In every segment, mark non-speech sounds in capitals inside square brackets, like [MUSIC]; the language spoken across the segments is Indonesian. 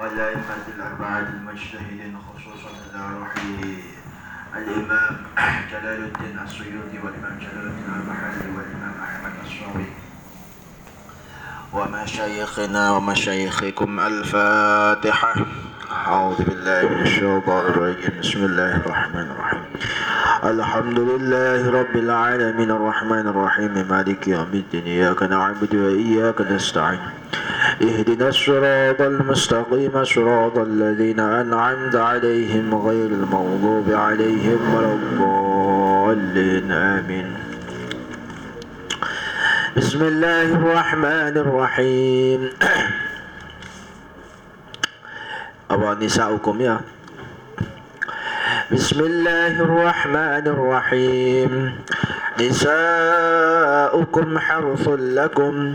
والأئمة الأربعة المجتهدين خصوصا روحي الإمام جلال الدين السيوطي والإمام جلال الدين المحلي والإمام أحمد الصاوي ومشايخنا ومشايخكم الفاتحة. أعوذ بالله من الشيطان الرجيم. بسم الله الرحمن الرحيم. الحمد لله رب العالمين الرحمن الرحيم. مالك يوم الدين. إياك نعبد وإياك نستعين. اهدنا الصراط المستقيم صراط الذين أنعمت عليهم غير المغضوب عليهم ولا الضالين آمين. بسم الله الرحمن الرحيم. أبا نساؤكم يا. بسم الله الرحمن الرحيم. نساؤكم حرث لكم.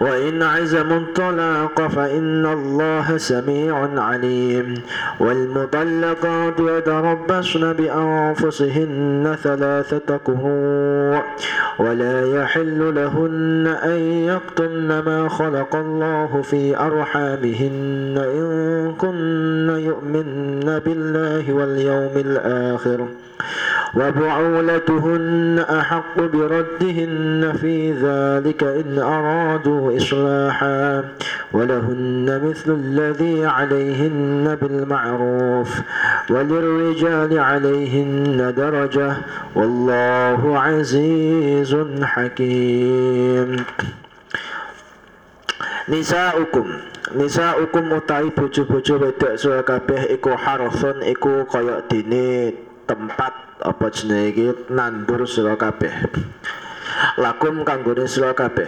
وإن عزموا الطلاق فإن الله سميع عليم والمطلقات يتربصن بأنفسهن ثلاثة قروء ولا يحل لهن أن يكتمن ما خلق الله في أرحامهن إن كن يؤمن بالله واليوم الآخر وبعولتهن أحق بردهن في ذلك إن أرادوا إصلاحا ولهن مثل الذي عليهن بالمعروف وللرجال عليهن درجة والله عزيز حكيم nisaukum nisaukum utawi bojo-bojo wedok sira kabeh iku harthun iku kaya dene tempat apa jenenge iki nandur sira kabeh lakum kanggone sira kabeh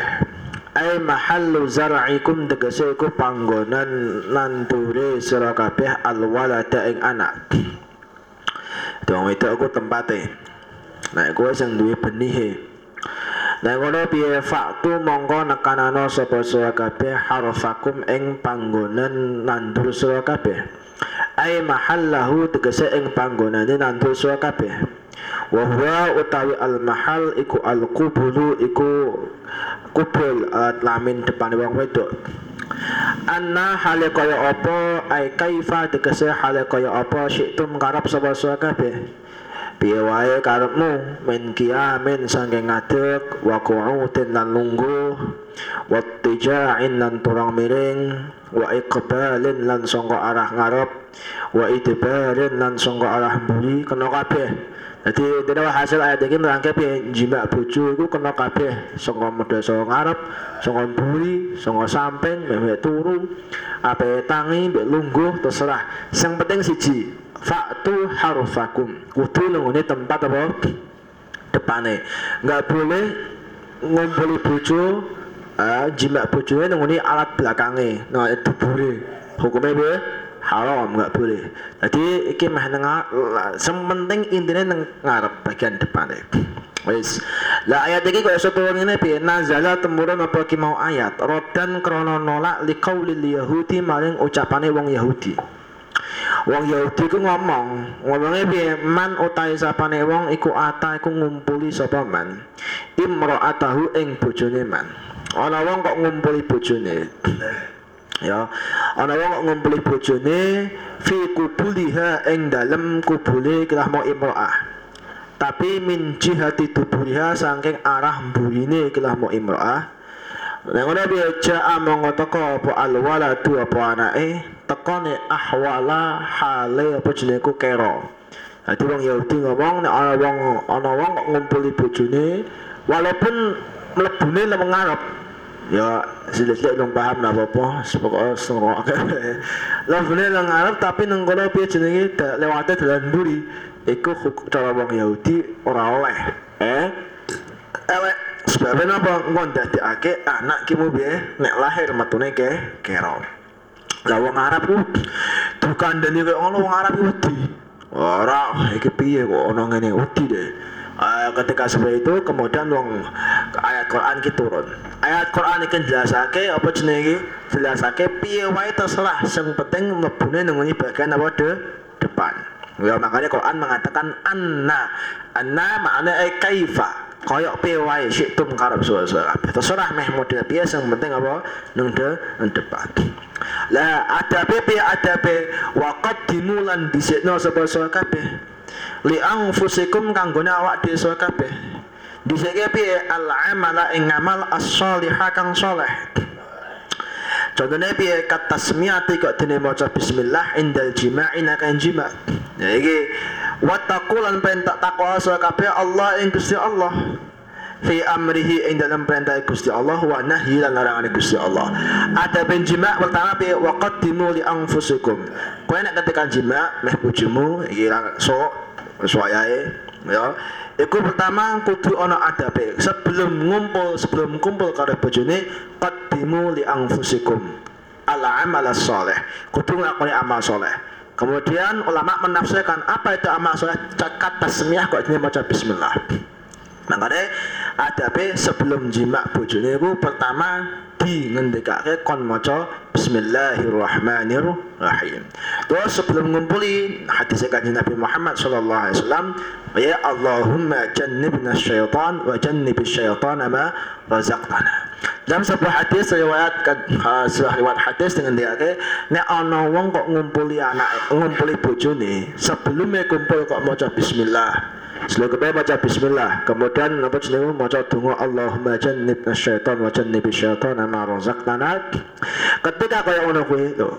ai mahallu zar'ikum tegese iku panggonan nandure sira kabeh alwalada ing anak Dong itu aku tempate. Nah, kowe sing duwe benihe. Nah, ngono piye faktu mongko nekanano sapa sira kabeh harfakum ing panggonan nandur sira kabeh ay mahallahu tegese ing panggonane nandur sira kabeh wa utawi al mahal iku al qubulu iku kubul alat lamin depan wong wedok. Anna hale kaya apa? Ay kaifa? Tegese hale kaya apa? Syitum karep sapa sira kabeh? Piye wae karepmu? Min kiamin saking ngadeg wa qu'udin lan lungguh wa tija'in lan turang miring wa iqbalin lan sangka arah ngarep wa idbarin lan sangka arah mburi kena kabeh jadi dene hasil ayat iki nerangke piye jima bojo iku kena kabeh. Saka medhe saka ngarep saka mburi saka samping mek turu ape tangi mbek lungguh terserah. Sing penting siji faktu harfakum kudu nengone tempat apa? Depane. Nggak boleh ngumpuli bojo uh, jima bojone nengone alat belakangnya. Nah dubure hukumnya be haram nggak boleh jadi iki mah neng sementing intinya neng ngarep bagian depannya Wis. Lah ayat iki kok ngene piye? Nazala temurun apa mau ayat rodan krana nolak liqaulil yahudi maring ucapane wong Yahudi. Wong Yahudi ku ngomong, ngomongnya piye man utai sapane wong iku ata iku ngumpuli sapa man. Imra'atahu ing bojone man. Ana wong kok ngumpuli bojone. Ya, ana wong ngumpuli bojone fi kubuliha ing dalem kubule mau imra'ah. Tapi min jihati tuburiha saking arah mburine kelah mau imra'ah. Nek ngono piye ja'a monggo teko apa alwaladu apa anake tekone ahwala hale apa jenenge ku kero Dadi wong Yahudi ngomong nek ana wong ana wong ngumpuli bojone walaupun mlebune nang ngarep ya silik-silik dong paham [LAUGHS] lah apa pokoknya sengrok mlebune nang ngarep tapi nang kono piye jenenge? Lewate dalan mburi. Iku cara wong Yahudi ora oleh eh? Elek. Sebabnya apa? Ngondadekake anak ki mu nek lahir metune ke kero. Lah wong Arab ku dikandani kaya ngono wong Arab ku wedi. Ora, iki piye kok ana ngene? Wedi deh. Uh, ketika seperti itu kemudian wong ayat Quran ki turun. Ayat Quran iki jelasake apa jenenge? Jelasake piye wae terserah sing penting mlebune nang bagian apa de depan. Ya makanya Quran mengatakan anna. Anna makna ay kaifa. Koyok piye wae syitum karep suara-suara Terserah meh model piye sing penting apa nang de depan lah adabe pe adabe wa qaddimu lan dhisikno sapa sira kabeh li anfusikum kanggone awak dhewe kabeh. Dhisike piye? Al amala ing amal as-shalihah kang saleh. Contohnya piye? Kata semiati kok dene maca bismillah indal jima'i nakan jima. Ya iki wattaqulan perintah takwa kabeh Allah ing Gusti Allah fi amrihi ing dalam perintah Gusti Allah wa nahyi lan larangan Gusti Allah. Ada jima pertama bi wa qaddimu li anfusikum. Kowe nek ketika jima meh bojomu iki so suwayae ya. Iku pertama kudu ana adabe. Sebelum ngumpul, sebelum kumpul karo bojone qaddimu li anfusikum. Ala amal saleh. Kudu nglakoni amal saleh. Kemudian ulama menafsirkan apa itu amal saleh? Cakat tasmiyah kok ini baca bismillah. Makanya adabe sebelum jima bojone iku pertama di ngendikake kon maca bismillahirrahmanirrahim. Terus sebelum ngumpuli hadis kanjeng Nabi Muhammad sallallahu alaihi wasallam ya Allahumma jannibna syaitan wa jannibis syaitan ma razaqtana. Dalam sebuah hadis riwayat uh, sebuah riwayat hadis dengan dia ke nek ana wong kok ngumpuli anak ngumpuli bojone sebelumnya kumpul kok maca bismillah Setelah baca bismillah, kemudian apa jenenge maca donga Allahumma jannibna syaitan wa jannibi syaitan ma razaqtana. Ketika kaya ngono kuwi lho,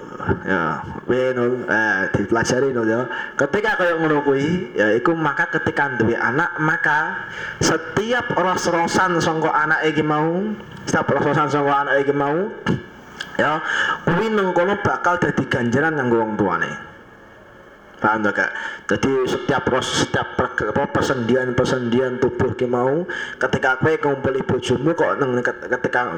ya, beno eh dipelajari no ya. Ketika kaya ngono kuwi, ya iku maka ketika duwe anak, maka setiap ros-rosan sangka anak iki mau, setiap ros-rosan sangka anak iki mau, ya, kuwi nang bakal dadi ganjaran kanggo wong tuane paham tak kak? Jadi setiap proses setiap persendian persendian tubuh ki mau ketika kowe ngumpuli bojomu kok neng ketika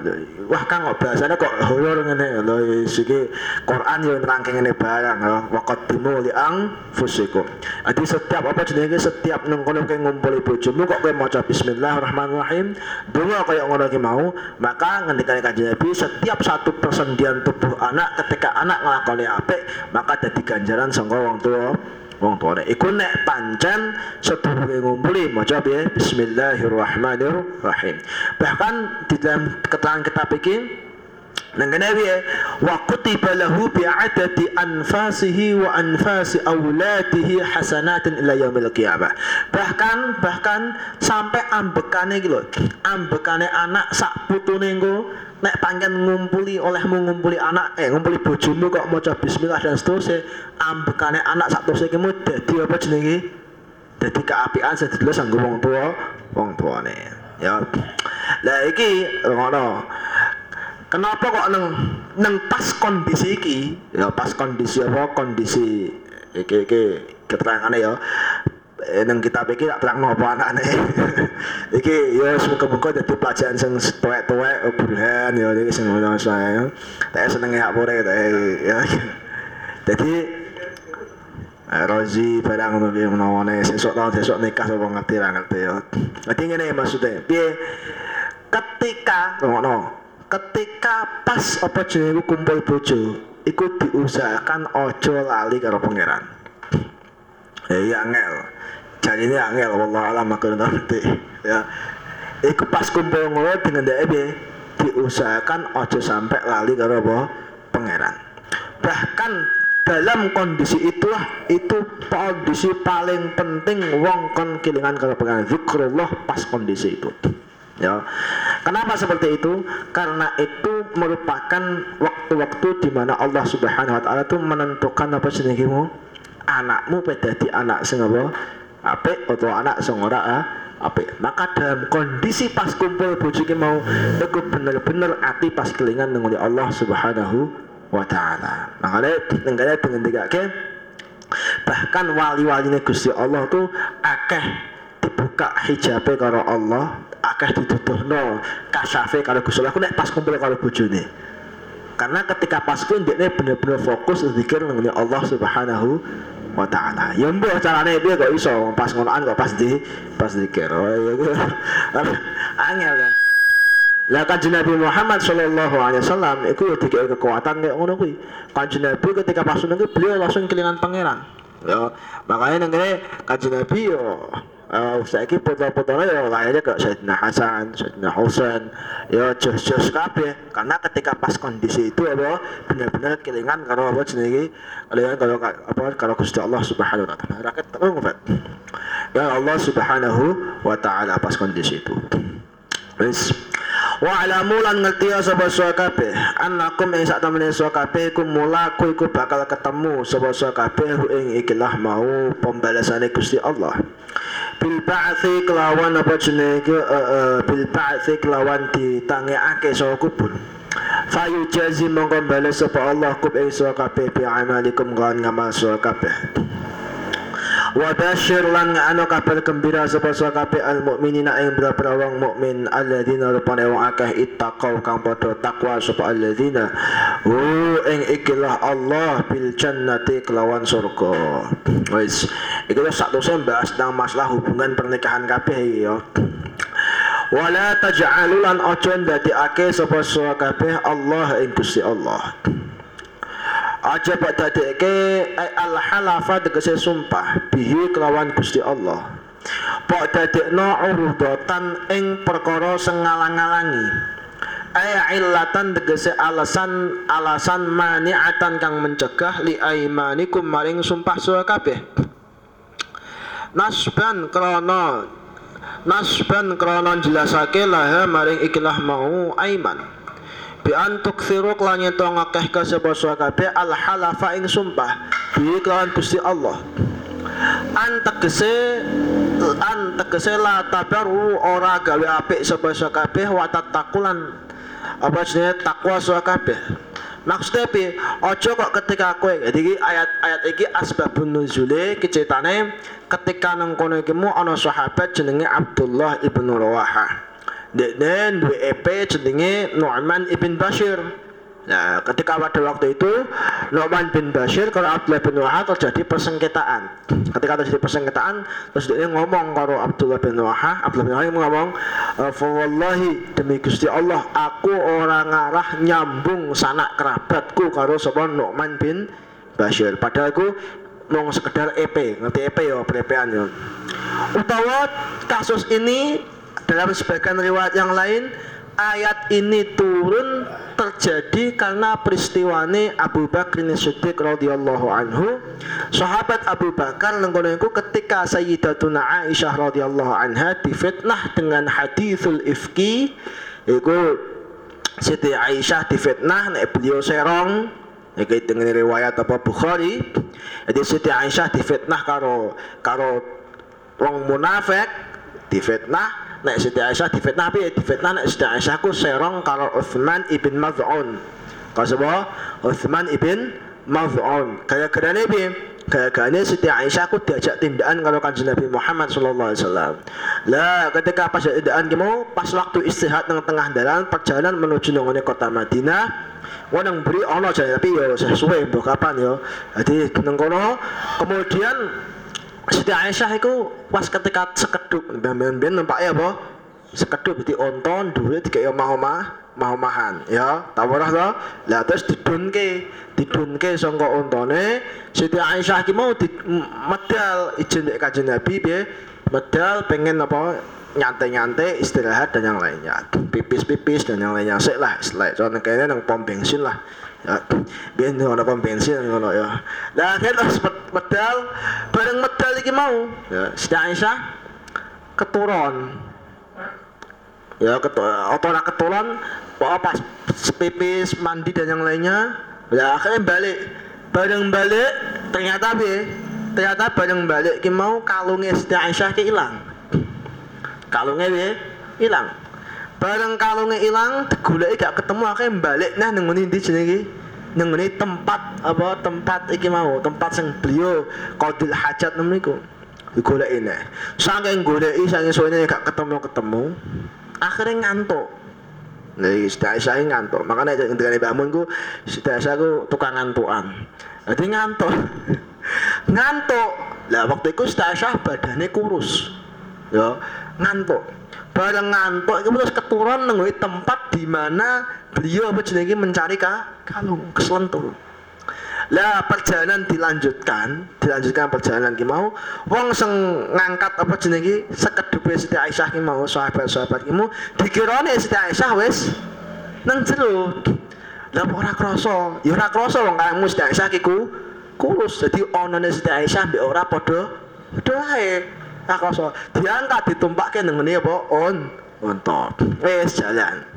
wah kang kok bahasanya kok horor ngene. Lho iki Quran yo nerangke ngene barang lho. Waqaddimu li ang fusikum jadi setiap apa jenenge setiap neng kono kowe ngumpuli bojomu kok kowe maca bismillahirrahmanirrahim donga kaya ngono ki mau maka ngendikane kanjeng Nabi setiap satu persendian tubuh anak ketika anak nglakoni apik maka dadi ganjaran sangka wong tua wong tuane iku nek pancen sedurunge ngumpuli maca piye bismillahirrahmanirrahim bahkan di dalam keterangan kitab iki Nang kene piye? Wa kutiba lahu adadi anfasihi wa anfasi auladihi hasanatin ila yaumil qiyamah. Bahkan bahkan sampai ambekane iki lho. Ambekane anak sak putune engko nek panjen ngumpuli oleh ngumpuli anak eh ngumpuli bojomu kok maca bismillah dan seterusnya ambekane anak sak terus iki dadi apa jenenge? Dadi keapian sedulur sanggo wong tua, wong tuane. Ya. Lah iki ngono. Kenapa kok neng neng pas kondisi iki, ya pas kondisi apa kondisi iki iki keterangane ya. Eh, neng kita pikir tak terang apa anakane. [LAUGHS] iki ya semoga-moga dadi pelajaran sing tuwek-tuwek burhan ya iki sing ngono saya. Tak seneng ya pore ya. Jadi eh, Rozi barang ngono ki menawane sesuk tahun sesuk nikah sapa ngerti ra ngerti ya. Dadi ngene maksudnya, piye ketika ngono ketika pas apa jenenge kumpul bojo iku diusahakan ojo lali karo pangeran ya iya jadi ini angel wallah alam aku nanti ya. Iku pas kumpul ngono dengan DEB diusahakan ojo sampai lali karo apa? Pangeran. Bahkan dalam kondisi itulah itu kondisi paling penting wong kon kilingan karo pangeran. Zikrullah pas kondisi itu. Ya. Kenapa seperti itu? Karena itu merupakan waktu-waktu di mana Allah Subhanahu wa taala itu menentukan apa jenengmu? Anakmu di anak sing apa apik atau anak sing ora ah, apik. Maka dalam kondisi pas kumpul bojo mau iku bener-bener ati pas kelingan nang Allah Subhanahu wa taala. Makanya nenggale dengan dikake bahkan wali-wali Gusti Allah tuh akeh dibuka hijabnya karo Allah akeh dituduhno kasafe karo Gusti Allah. Aku nek pas kumpul karo bojone. Karena ketika pas kuwi dia bener-bener fokus zikir nang Allah Subhanahu wa taala. Ya mbok carane piye kok iso pas ngonoan kok pas di pas zikir. Oh ya angel kan. Lah kanjeng Nabi Muhammad sallallahu alaihi wasallam iku ya dikek kekuatan kayak ngono kuwi. Kanjeng Nabi ketika pas ngono beliau langsung kelingan pangeran. Ya, makanya nang kene kanjeng yo uh, saiki foto-fotone ya kayaknya ke Sayyidina Hasan, Sayyidina Husain, ya jos-jos kabeh karena ketika pas kondisi itu apa benar-benar kelingan karo apa jenenge kelingan karo apa karo Gusti Allah Subhanahu wa taala. Rakyat ngofet. Ya Allah Subhanahu wa taala pas kondisi itu. Wis wa alamu lan ngerti ya sapa sira kabeh annakum ing sak temene sira kabeh iku mulaku iku bakal ketemu sapa sira kabeh ing ikilah mau pembalasane Gusti Allah bil ba'thi kelawan apa jenenge uh, uh, bil ba'thi kelawan ditangekake saka kubur fayu jazi mongko bales sapa Allah kub ing sira kabeh bi amalikum kan ngamal sira kabeh wa basyir lan anu kabar gembira sapa sira kabeh al mukminina ing boro wong mukmin alladzina rupane wong akeh ittaqau kang padha takwa sapa alladzina. Hu ing ikilah Allah bil jannati kelawan surga. Wis iki wis sak dose bahas tentang masalah hubungan pernikahan kabeh ya. Wala taj'alulan ojo ndadekake sapa sira kabeh Allah ing Gusti Allah aja pak dadeke al halafa tegese sumpah bihi kelawan Gusti Allah. Pak dadekno urudatan ing perkara sing ngalang-alangi. Ay illatan tegese alasan alasan maniatan kang mencegah li aimanikum maring sumpah sira kabeh. Nasban krana nasban krana jelasake laha maring ikilah mau aiman bi antuk siruk lan yen ngakeh ka sapa kabeh al halafa ing sumpah. Bi kelawan Gusti Allah. An tegese an tegese la tabaru ora gawe apik sapa kabeh wa tatakulan apa jenenge takwa kabeh. Maksudnya pi, ojo kok ketika kowe jadi ayat-ayat iki asbabun nuzule kecetane ketika nang kono iki mu sahabat jenenge Abdullah ibnu Rawaha. Deknen dua EP jenenge Nu'man ibn Bashir. Nah, ketika pada waktu itu Nu'man bin Bashir kalau Abdullah bin Wahab terjadi persengketaan. Ketika terjadi persengketaan, terus dia ngomong kalau Abdullah bin Wahab, Abdullah bin Wahab ngomong, eh, "Fawallahi demi Gusti Allah, aku orang ngarah nyambung sanak kerabatku karo sapa Nu'man bin Bashir." Padahal aku mau sekedar EP, ngerti EP ya, perepean ya. Utawa kasus ini dalam sebagian riwayat yang lain, ayat ini turun terjadi karena peristiwa ini Abu Bakar Siddiq radhiyallahu anhu. Sahabat Abu Bakar nengkono ketika Sayyidatuna Aisyah radhiyallahu anha difitnah dengan hadithul ifki iku Siti Aisyah difitnah nek beliau serong iki dengan riwayat apa Bukhari jadi Siti Aisyah difitnah karo karo wong munafik difitnah nek Siti Aisyah difitnah piye? Difitnah nek Siti Aisyah ku serong karo Utsman ibn Maz'un. Kasaba Utsman ibn Maz'un. Kaya kerane piye? Kaya kerane Siti Aisyah ku diajak tindakan kalau kanjeng Nabi Muhammad sallallahu alaihi wasallam. Lah ketika pas tindakan mau pas waktu istirahat tengah tengah jalan perjalanan menuju nang kota Madinah Wanang beri ono aja tapi yo sesuai mbok kapan yo. Jadi nang kemudian Siti Aisyah itu pas ketika sekedup ben-ben nampak ya apa? Sekedup di onton duwe tiga omah-omah omah-omahan ya. Tawarah to? Lah terus didunke didunke sangka ontone Siti Aisyah ki mau di medal izin dek kanjeng Nabi medal pengen apa? Nyantai-nyantai istirahat dan yang lainnya. Pipis-pipis dan yang lainnya. Sik lah istilah soalnya kayaknya nang pom bensin lah ya. Ada pom bensin ngono ya. Nah kan harus medal. Bareng medal iki mau. Ya Siti Aisyah keturun ya keturun keturun pas pipis mandi dan yang lainnya. Ya akhirnya balik. Bareng balik ternyata bi ternyata bareng balik ki mau kalungnya Siti Aisyah ki ilang. Kalungnya ya ilang bareng kalungnya ilang digoleki gak ketemu akhirnya balik nah ngene ndi jenenge nang ngene tempat apa tempat iki mau tempat sing beliau qadil hajat niku digoleki nah saking goleki saking suwene gak ketemu-ketemu akhirnya ngantuk Nah, Siti Aisyah ini ngantuk. Makanya dengan bangun ku Siti Aisyah ku tukang ngantukan. Jadi ngantuk. [LAUGHS] ngantuk. Lah waktu itu Siti Aisyah badannya kurus. Ya, ngantuk. Bareng ngantuk itu terus keturun nang tempat di mana beliau apa jenenge mencari ka kalung keselentur. Lah perjalanan dilanjutkan, dilanjutkan perjalanan ki mau wong sing ngangkat apa jenenge sekedupe Siti Aisyah ki mau sahabat-sahabat ki mau dikirane Siti Aisyah wis nang jero. Lah ora krasa, ya ora krasa wong kaya Siti Aisyah ki ku kurus. Dadi onone Siti Aisyah mbek ora padha padha ae. Ora krasa. Diangkat ditumpakke nang ngene apa on. Onto. Wis jalan.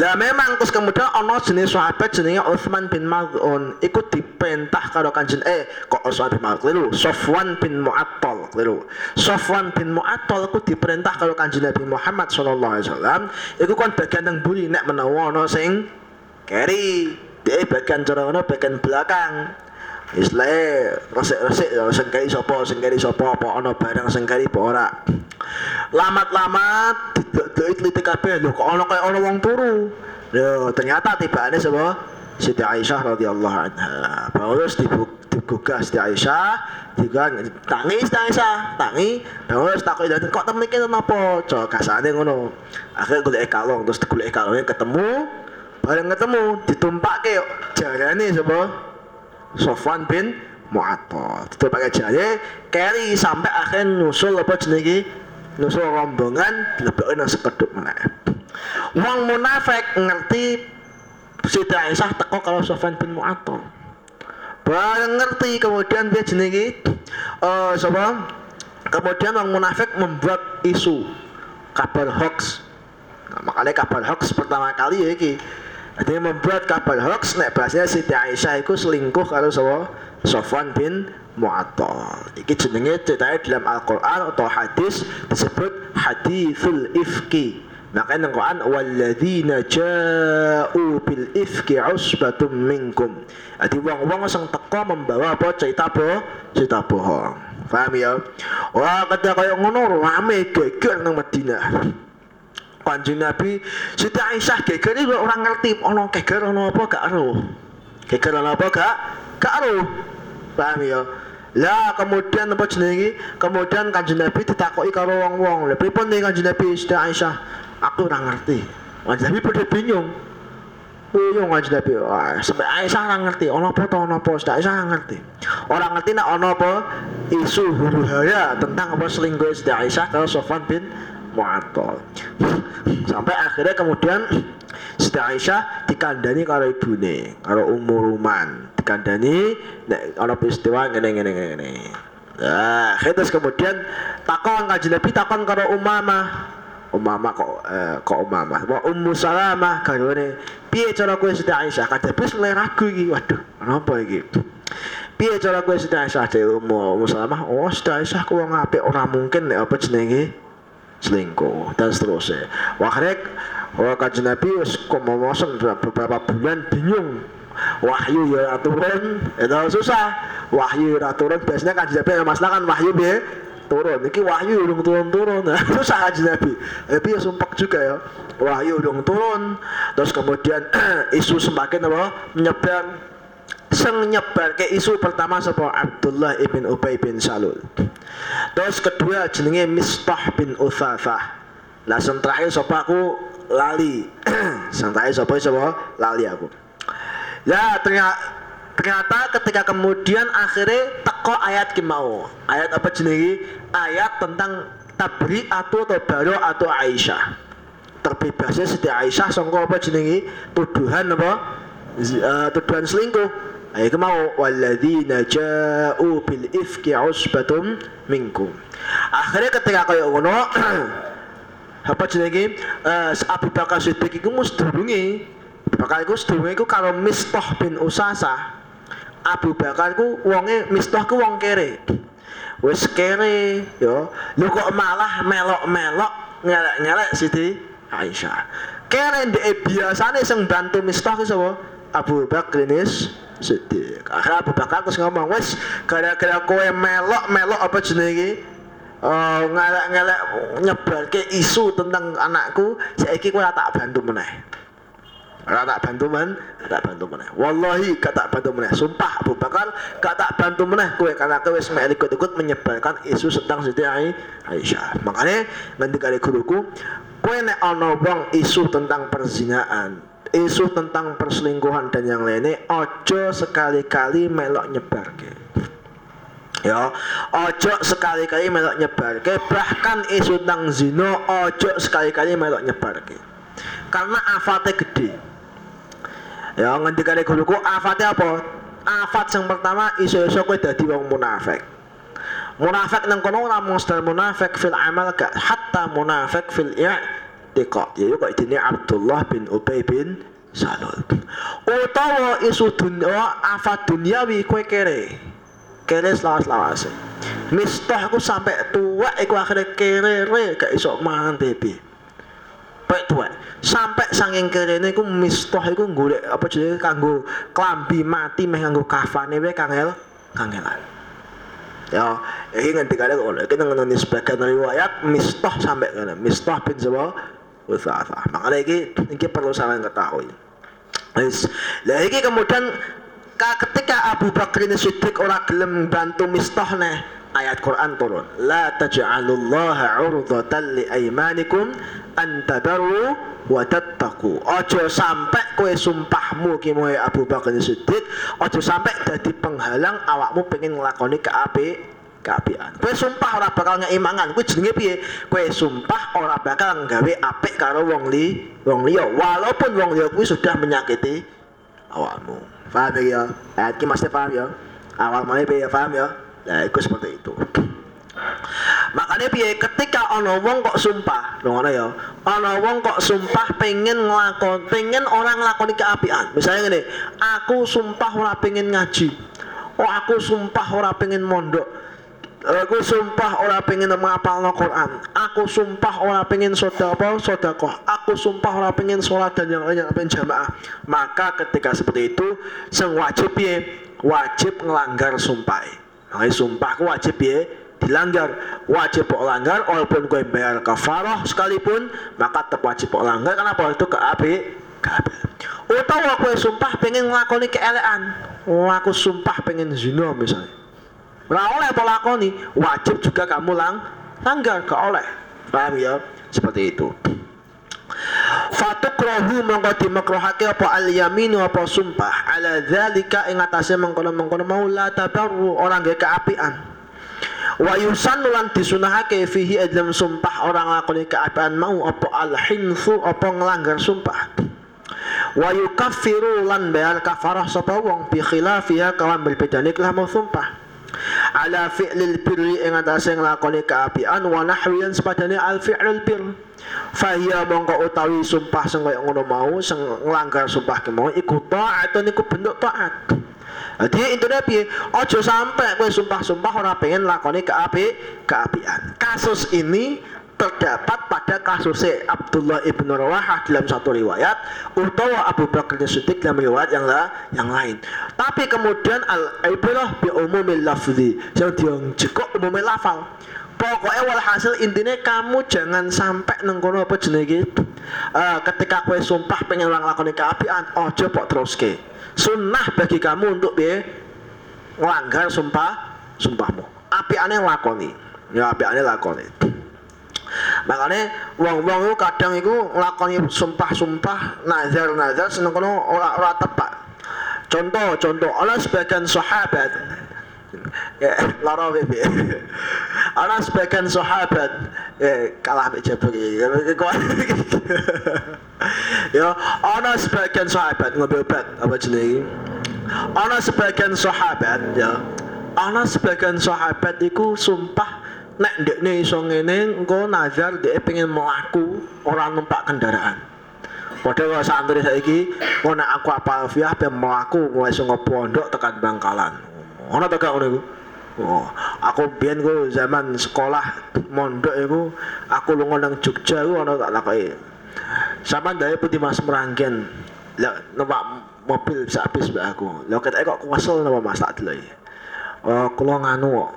Lah memang terus kemudian ono jenis sahabat jenenge Utsman bin Maz'un ikut diperintah karo Kanjeng eh kok Utsman bin Maz'un keliru? Sofwan bin Mu'attal keliru. Sofwan bin Mu'attal ikut diperintah karo Kanjeng Nabi Muhammad sallallahu alaihi wasallam. Iku kon bagian nang buri nek menawa ono sing keri. Dia bagian cara bagian belakang Istilahnya resik-resik ya sing keri sapa sing keri sapa apa ana barang sing keri apa ora. Lamat-lamat diteliti kabeh. Lho kok ana kaya ana wong turu? Lho ternyata tibane sapa? Siti Aisyah radhiyallahu anha. Terus digugah Siti Aisyah juga tangi Siti Aisyah tangi. Terus takut dan kok temen iki napa cok kasane ngono. Akhirnya golek kalung terus golek kalungnya ketemu. Bareng ketemu ditumpakke jarane sapa Sofwan bin Mu'attal ditumpakke jare keri sampai akhirnya nyusul apa jenenge nusul rombongan lebih nang sekeduk meneh. Wong munafik ngerti Siti Aisyah teko kalau Sofyan bin Mu'attal. Bareng ngerti kemudian dia jenenge uh, sapa? Kemudian orang munafik membuat isu kabar hoax. Nah, makanya kabar hoax pertama kali ya iki. Jadi membuat kabar hoax nek bahasanya Siti Aisyah itu selingkuh kalau sapa? Sofwan bin Mu'attal. Iki jenenge ceritanya dalam Al-Qur'an atau hadis disebut hadithul ifki. Makanya Quran walladzina ja'u bil ifki usbatum minkum. Jadi wong-wong sing teko membawa apa cerita apa? Cerita bohong. Paham ya? Wah, kata kaya ngono rame geger nang Madinah. Kanjeng Nabi Siti Aisyah geger iki orang ngerti ana geger ana apa gak ero. Geger ana apa gak? Gak ero. Paham ya? Lah kemudian apa jenenge? Kemudian Kanjeng Nabi ditakoki karo wong-wong. Lha pripun ning Kanjeng Nabi Siti Aisyah? Aku ora ngerti. Kanjeng Nabi padha bingung. Bingung Kanjeng Nabi. Wah, Aisyah ora ngerti. Ana apa to ana apa? Siti Aisyah ora ngerti. Ora ngerti nek ana apa isu huru hara tentang apa selingkuh Siti Aisyah karo Sofwan bin Mu'attal. Sampai akhirnya kemudian Siti Aisyah dikandani karo ibune, karo Ummu Ruman. Dikandani nek ana peristiwa ngene ngene ngene. Nah, terus kemudian takon kanjeng Nabi takon karo Umamah. Umamah kok eh, kok Umamah. Wa Ummu Salamah garwane piye cara kowe Siti Aisyah? Kadhe wis mulai ragu iki. Waduh, kenapa iki? Piye cara kowe Siti Aisyah dhewe Ummu Salamah? Oh, Siti Aisyah ku wong apik ora mungkin nek apa jenenge selingkuh dan seterusnya. Wah kajian Nabi komomosen beberapa bulan bingung. Wahyu ya turun, itu susah. Wahyu ya turun, biasanya kajian Nabi masalah kan wahyu be turun. Iki wahyu udah turun-turun. Nah, [LAUGHS] susah kajian Nabi. Tapi ya sumpah juga ya. Wahyu udah turun, terus kemudian [CLEARS THROAT] isu semakin apa menyebar sing nyebar ke isu pertama sapa Abdullah ibn Ubay bin Salul. Terus kedua jenenge Mistah bin Utsatsah. Lah sing terakhir sapa aku lali. [CLEARS THROAT] sing terakhir sapa sapa lali aku. Ya ternyata ternyata ketika kemudian akhirnya teko ayat kimau. Ayat apa jenenge? Ayat tentang tabri atau atau baro atau Aisyah. Terbebasnya Siti Aisyah sangka apa jenenge? Tuduhan apa? Uh, tuduhan selingkuh Ay mau walladzina ja'u bil ifki usbatum minkum. Akhirnya ketika kaya ngono [CLEARS THROAT] apa jenenge? Uh, Abu Bakar Siddiq iku mus durunge bakal iku sedurunge iku karo Mistah bin Usasah Abu Bakar ku wonge Mistah ku wong kere. Wis kere yo. Lu kok malah melok-melok ngelek-ngelek Siti Aisyah. Kere ndek biasane sing bantu Mistah ku sapa? Abu Bakar nis Siddiq. Akhirnya Abu Bakar terus ngomong, wes gara-gara kowe melok-melok apa jenenge uh, ngelak-ngelak nyebar ke isu tentang anakku saiki kowe tak bantu meneh. Ora tak bantu men tak bantu meneh. Wallahi gak tak bantu meneh. Sumpah Abu Bakar gak tak bantu meneh kowe karena kowe wis ikut-ikut menyebarkan isu tentang Siti Aisyah. Makanya nanti guruku kowe nek ana wong isu tentang perzinaan isu tentang perselingkuhan dan yang lainnya ojo sekali-kali melok nyebarke. Ya ojo sekali-kali melok nyebarke. Bahkan isu tentang zino ojo sekali-kali melok nyebarke. Karena afatnya gede. Ya ngendikane guruku afatnya apa? Afat yang pertama isu-isu kowe dadi wong munafik. Munafik nang kono ora munafik fil amal gak hatta munafik fil i'tiqad ya kok ini Abdullah bin Ubay bin Salul. Utawa isu dunia afat duniawi kowe kere. Kere selawas-lawas. Mistah aku sampai tua aku akhirnya kere re gak iso mangan baby baik tua sampai kere ini aku mistah aku golek apa jadi kanggo klambi mati meh kanggo kafane we kangel kangelan. Ya ini nganti kalian kalau kita ngenoni sebagian riwayat mistah sampai kana mistah bin sebuah Utsatha makanya ini ini perlu sampean ketahui. Lah iki kemudian ketika Abu Bakar ini Siddiq ora gelem bantu mistah ayat Quran turun. La taj'alullaha 'urdatan li aymanikum an tabarru wa tattaqu. Ojo sampai kue sumpahmu ki Abu Bakar Siddiq ojo sampai jadi penghalang awakmu pengen nglakoni keapi keapian kue sumpah ora bakal ngeimangan kue jenenge piye kue sumpah ora bakal nggawe apik karo wong li wong liya walaupun wong liya kuwi sudah menyakiti awakmu Paham ya? Ayat ki masih paham ya? Awal mulai ya paham ya? Nah, itu seperti itu. Makanya piye ketika ana wong kok sumpah, ngono ya. Ana wong kok sumpah pengen nglakon, pengen orang nglakoni keapian. Misalnya ngene, aku sumpah ora pengen ngaji. Oh, aku sumpah ora pengen mondok Aku sumpah ora pengen menghafal Quran. Aku sumpah ora pengen soda apa sodakoh. Aku sumpah ora pengen sholat dan yang lainnya pengen jamaah. Maka ketika seperti itu, sing wajib ya wajib ngelanggar sumpah. Makanya sumpah wajib ya dilanggar. Wajib kok langgar walaupun gue bayar kafarah sekalipun maka tetap wajib kok langgar. Karena apa itu keapi keapi utawa gue sumpah pengen ngelakoni keelean aku sumpah pengen zina misalnya Ora oleh apa lakoni, wajib juga kamu lang langgar ke oleh. Paham ya? Seperti itu. Fatukrahu mongko dimakruhake apa al yaminu apa sumpah ala dzalika ing atase mengkono-mengkono mau la tabarru orang ge keapian. Wa yusannu lan disunahake fihi adzam sumpah orang lakoni keapian mau apa al hinsu apa nglanggar sumpah. Wa yukaffiru lan bayar kafarah sapa wong bi khilafiha kawan berbeda lah mau sumpah ala fi'lil birri ing atase nglakoni kaapian wa nahwiyan sepadane al fi'lul bir fahiya mongko utawi sumpah sing kaya ngono mau sing nglanggar sumpah ke mau iku taatun iku bentuk taat Jadi intinya piye? Ojo sampai kowe sumpah-sumpah ora pengen lakoni keapi keapian. Kasus ini terdapat pada kasus Abdullah ibn Rawahah dalam satu riwayat utawa Abu Bakar Siddiq dalam riwayat yang lah yang lain. Tapi kemudian al ibrah bi umumil lafzi yang dia cukup umumil lafal. Pokoknya walhasil intinya kamu jangan sampai nengkono apa jenenge uh, ketika kue sumpah pengen orang lakoni keapian ojo pok terus ke sunnah bagi kamu untuk be ngelanggar sumpah sumpahmu. Api aneh lakoni ya api aneh lakoni makanya wong-wong kadang itu nglakoni sumpah-sumpah nazar-nazar seneng kono ora ora tepat. Contoh contoh ana sebagian sahabat ya lara bebe ana sebagian sahabat ya kalah mek jabur [LAUGHS] ya ana sebagian sahabat ngobrol obat apa jenenge ana sebagian sahabat ya ana sebagian sahabat iku sumpah nek ndekne iso ngene engko nazar dia pengen melaku orang numpak kendaraan Padha karo santri saiki ngono aku apa alfiah pe mlaku mulai saka pondok tekan Bangkalan. Ono to gak ngono iku? Oh, aku biyen ku zaman sekolah mondok iku aku lunga nang Jogja iku ono tak takoki. Sampeyan dari putih Mas Meranggen. Lah numpak mobil bisa habis mbak aku. Lah ketek kok kuasel napa Mas tak delok. Oh, kula nganu kok.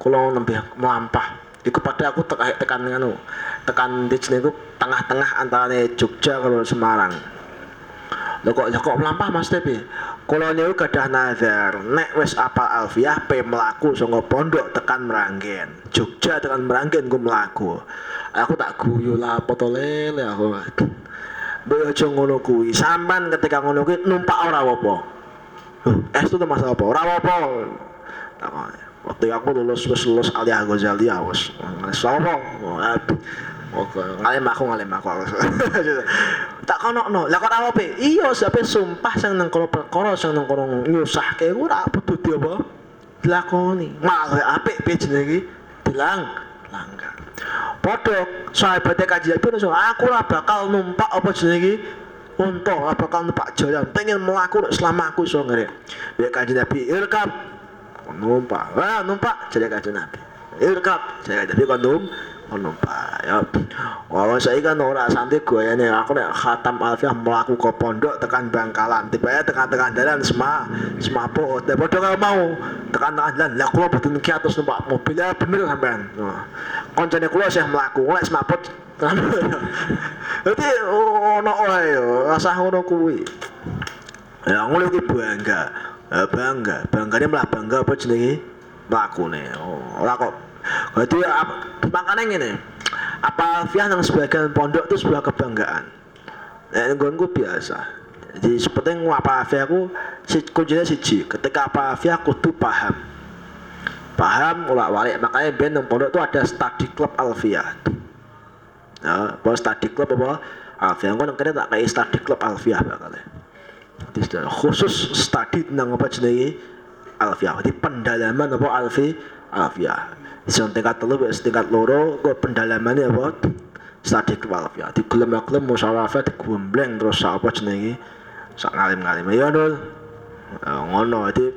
Kula nembe melampah. Iku pada aku tekan tekan nganu. Tekan di sini iku tengah-tengah antara Jogja karo Semarang. Lho kok kok melampah Mas Tepi? Kula niku gadah nazar, nek wis apal alfiah pe mlaku saka pondok tekan Meranggen. Jogja tekan Meranggen ku mlaku. Aku tak guyu lah apa to lele aku. Mbok aja ngono kuwi. Sampan ketika ngono kuwi numpak ora apa-apa. Loh, es itu masalah apa? Ora apa-apa. Waktu aku lulus wis lulus Aliyah Ghazali wis. Wis apa? Oke, ngalem aku ngalem aku. [LAUGHS] tak kono no. Lah kok apa? Iya, sampe sumpah sang nang kono perkara sang nang kono nyusahke ora butuh dia apa? Dilakoni. Malah apik piye jenenge? Bilang langgar. Padha sahabate kaji Nabi so, aku ora bakal numpak apa jenenge? Unta, ora bakal numpak jalan. Pengen mlaku selama aku iso ngene. Biar kaji Nabi irkab numpak. Wah, numpak. Jadi kaji Nabi. Jadi kaji Nabi kon ngono Pak ya walau saya kan ora santai ya nih aku nih khatam alfiah melaku ke pondok tekan Bangkalan. Tiba ya tekan tekan jalan po tapi bodoh kalau mau. Tekan tekan jalan lah kalau betul ki atas numpak mobilnya bener sampean. Koncone kulo sih melaku oleh semua po [LAUGHS] jadi ono yo. Rasa ngono kuwi. Ya ngono ki bangga bangga bangganya malah bangga apa jenenge mlakune oh, ora kok jadi makanya gini, apa alfiah yang sebagian pondok itu sebuah kebanggaan. Nah, gue biasa. Jadi seperti apa alfiah aku, si kuncinya siji. Ketika apa alfiah aku tuh paham, paham ulak walik. Makanya band yang pondok itu ada study club alfiah. Nah, bahwa study club apa? Alfiah. Gue nengkene tak kayak study club alfiah bakal. Khusus study tentang apa jenis alfiah. Jadi pendalaman apa alfi? Alfiah. Sing tingkat telu wis tingkat loro kok pendalamannya apa? Stadik walaf ya di gelem gelem musyawarah digombleng terus apa jenenge? Sak ngalim-ngalim. Ya dul ngono. Itu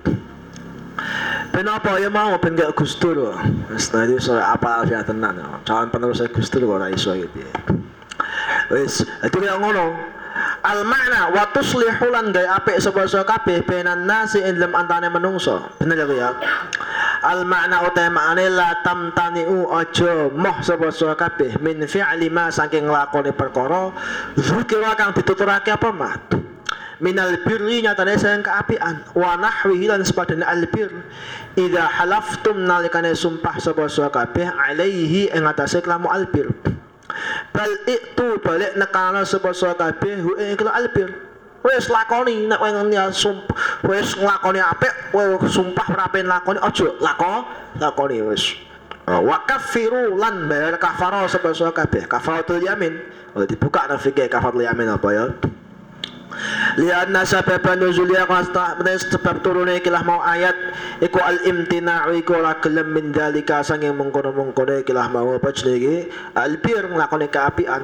Ben apa ya mau ben gak gustur wis tadi so apa alfiah tenan calon penerus gustur ora iso gitu wis itu ya ngono al makna wa tuslihu lan gawe apik sapa kabeh benan nasi ing antane menungso bener ya al makna utai maknane la tamtaniu aja moh sapa kabeh min fi'li ma saking nglakoni perkara zikira kang dituturake apa mah minal birri nyatane sayang keapian wa nahwihi lan sepadane albir idza halaftum nalikane sumpah sapa kabeh alaihi ing atase kelamu albir bal itu balik nekana sapa kabeh hu ing albir. Wis lakoni nek kowe ya sumpah wis nglakoni apik kowe sumpah rapen lakoni aja lako lakoni wis oh, wa kafiru lan bayar kafara sapa kabeh. Kafaratul yamin. Oleh dibuka nang fikih kafaratul yamin apa ya lianna sababan nuzulia kasta sebab turune ikilah mau ayat. Iku al imtina'u iku ora gelem min dalika sange mengkono-mengkono ikilah mau apa jenenge al bir nglakoni kaapian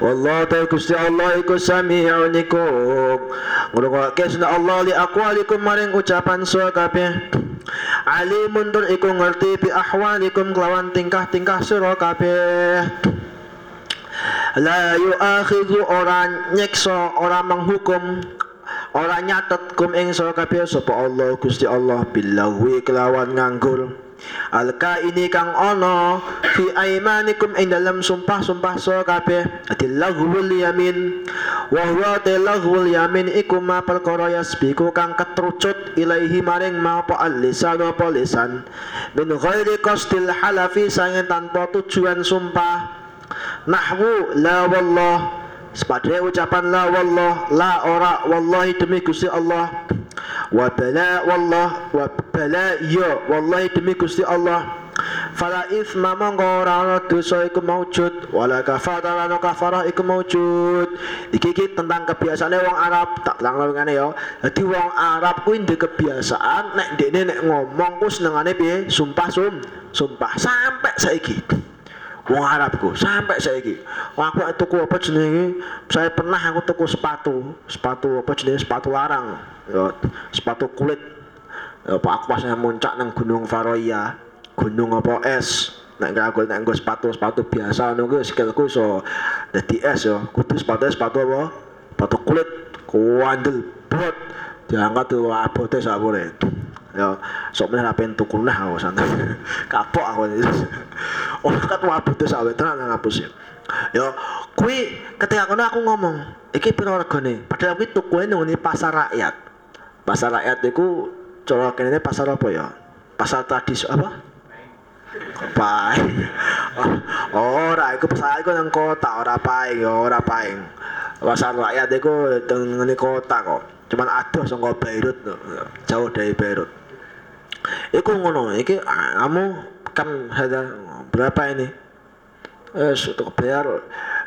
wallahu ta Gusti Allah iku sami'un iku. Ngono kok kesna Allah li aqwalikum maring ucapan sira kabeh alimun tur iku ngerti bi ahwalikum kelawan tingkah-tingkah sira kabeh la yu'akhidhu orang nyekso orang menghukum orang nyatet kum ing sira kabeh sapa Allah Gusti Allah billahi kelawan nganggur. Alka ini kang ono fi aimanikum ing dalam sumpah-sumpah sira kabeh adillaghul yamin. Wa huwa dillaghul yamin iku ma perkara yasbiku kang ketrucut ilaihi maring ma apa lisan apa lisan. Min ghairi qasdil halafi sangen tanpa tujuan sumpah nahwu la wallah. Sepadanya ucapan la wallah la ora wallahi demi Gusti Allah. Wa bala wallah wa bala ya wallahi demi Gusti Allah. Fala ithma mongko ora ana dosa iku maujud wala kafara ana kafara iku maujud iki iki tentang kebiasaane wong Arab tak langlang ngene ya. Dadi wong Arab kuwi ndek kebiasaan nek ndekne nek ngomong ku senengane piye? Sumpah sum sumpah. Sampai saiki wong Arabku sampai Wah, aku tuku apa jenenge? Saya pernah aku tuku sepatu. Sepatu apa jenenge? Sepatu larang ya, sepatu kulit. Ya, apa aku pas muncak nang Gunung Faroya gunung apa es? Nek aku nek sepatu sepatu biasa ngono skillku iso dadi es yo kudu sepatu sepatu apa? Sepatu kulit. Kuandel bot. Diangkat tuh abote sabure ya sok meneh rapen tuku nah aku santai. [LAUGHS] Kapok aku [LAUGHS] oh kat abote sawe tenan ngapus ya. Ya kui ketika kono aku ngomong iki piro regane? Padahal kuwi tuku nang pasar rakyat. Pasar rakyat iku cara kene pasar apa ya? Pasar tradisi apa? Paing [LAUGHS] oh, ora iku pesawat iku nang kota ora paing ya ora paing. Pasar rakyat iku teng kota kok. Cuman adoh saka Beirut jauh dari Beirut iku ngono iki kamu kan ada berapa ini eh untuk bayar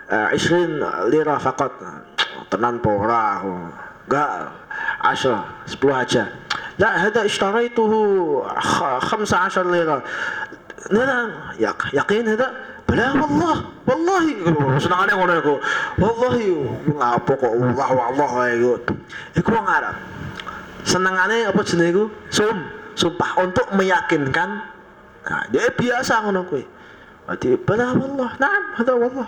eh, isrin lira fakat tenan pora aku enggak asal 10 aja لا هذا اشتريته 15 ليرة لا لا يقين هذا بلا والله والله senangane ngono iku wallahi ngapa kok Allah Allah iku iku wong Arab senengane apa jenenge iku sum sumpah untuk meyakinkan nah, dia biasa ngono kuwi jadi bala Allah na'am hada Allah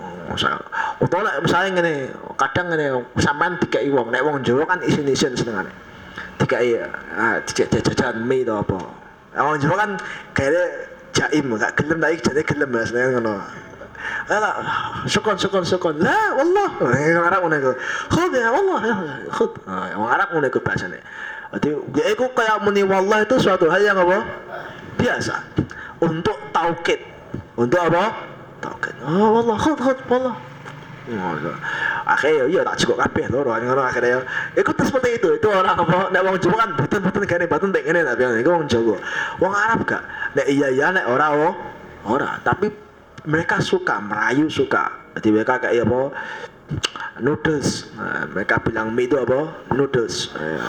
oh, Utolak misalnya ngene, kadang ngene sampean dikai wong, nek wong Jawa kan isin-isin senengane. Dikai ah jajan mie to apa. Wong Jawa kan kayaknya jaim, gak gelem tapi jane gelem ya senengane ngono. Ala sokon sokon, syukon. La wallah, orang ngene ku. Khud ya wallah, khud. Ah, orang Arab ngene ku. Jadi ya iku kayak muni wallah itu suatu hal yang apa? Biasa. Untuk taukid. Untuk apa? Taukid. Oh wallah khud khud wallah. Akhirnya iya tak cukup kabeh loro ngono akhirnya. Iku terus seperti itu. Itu orang apa? Nek wong Jawa kan boten-boten kene boten tek ngene tapi iku wong Jawa. Wong Arab gak? Nek iya iya nek ora oh ora. Tapi mereka suka merayu suka. Jadi mereka kayak apa? Noodles. Nah, mereka bilang mie itu apa? Noodles. Ya.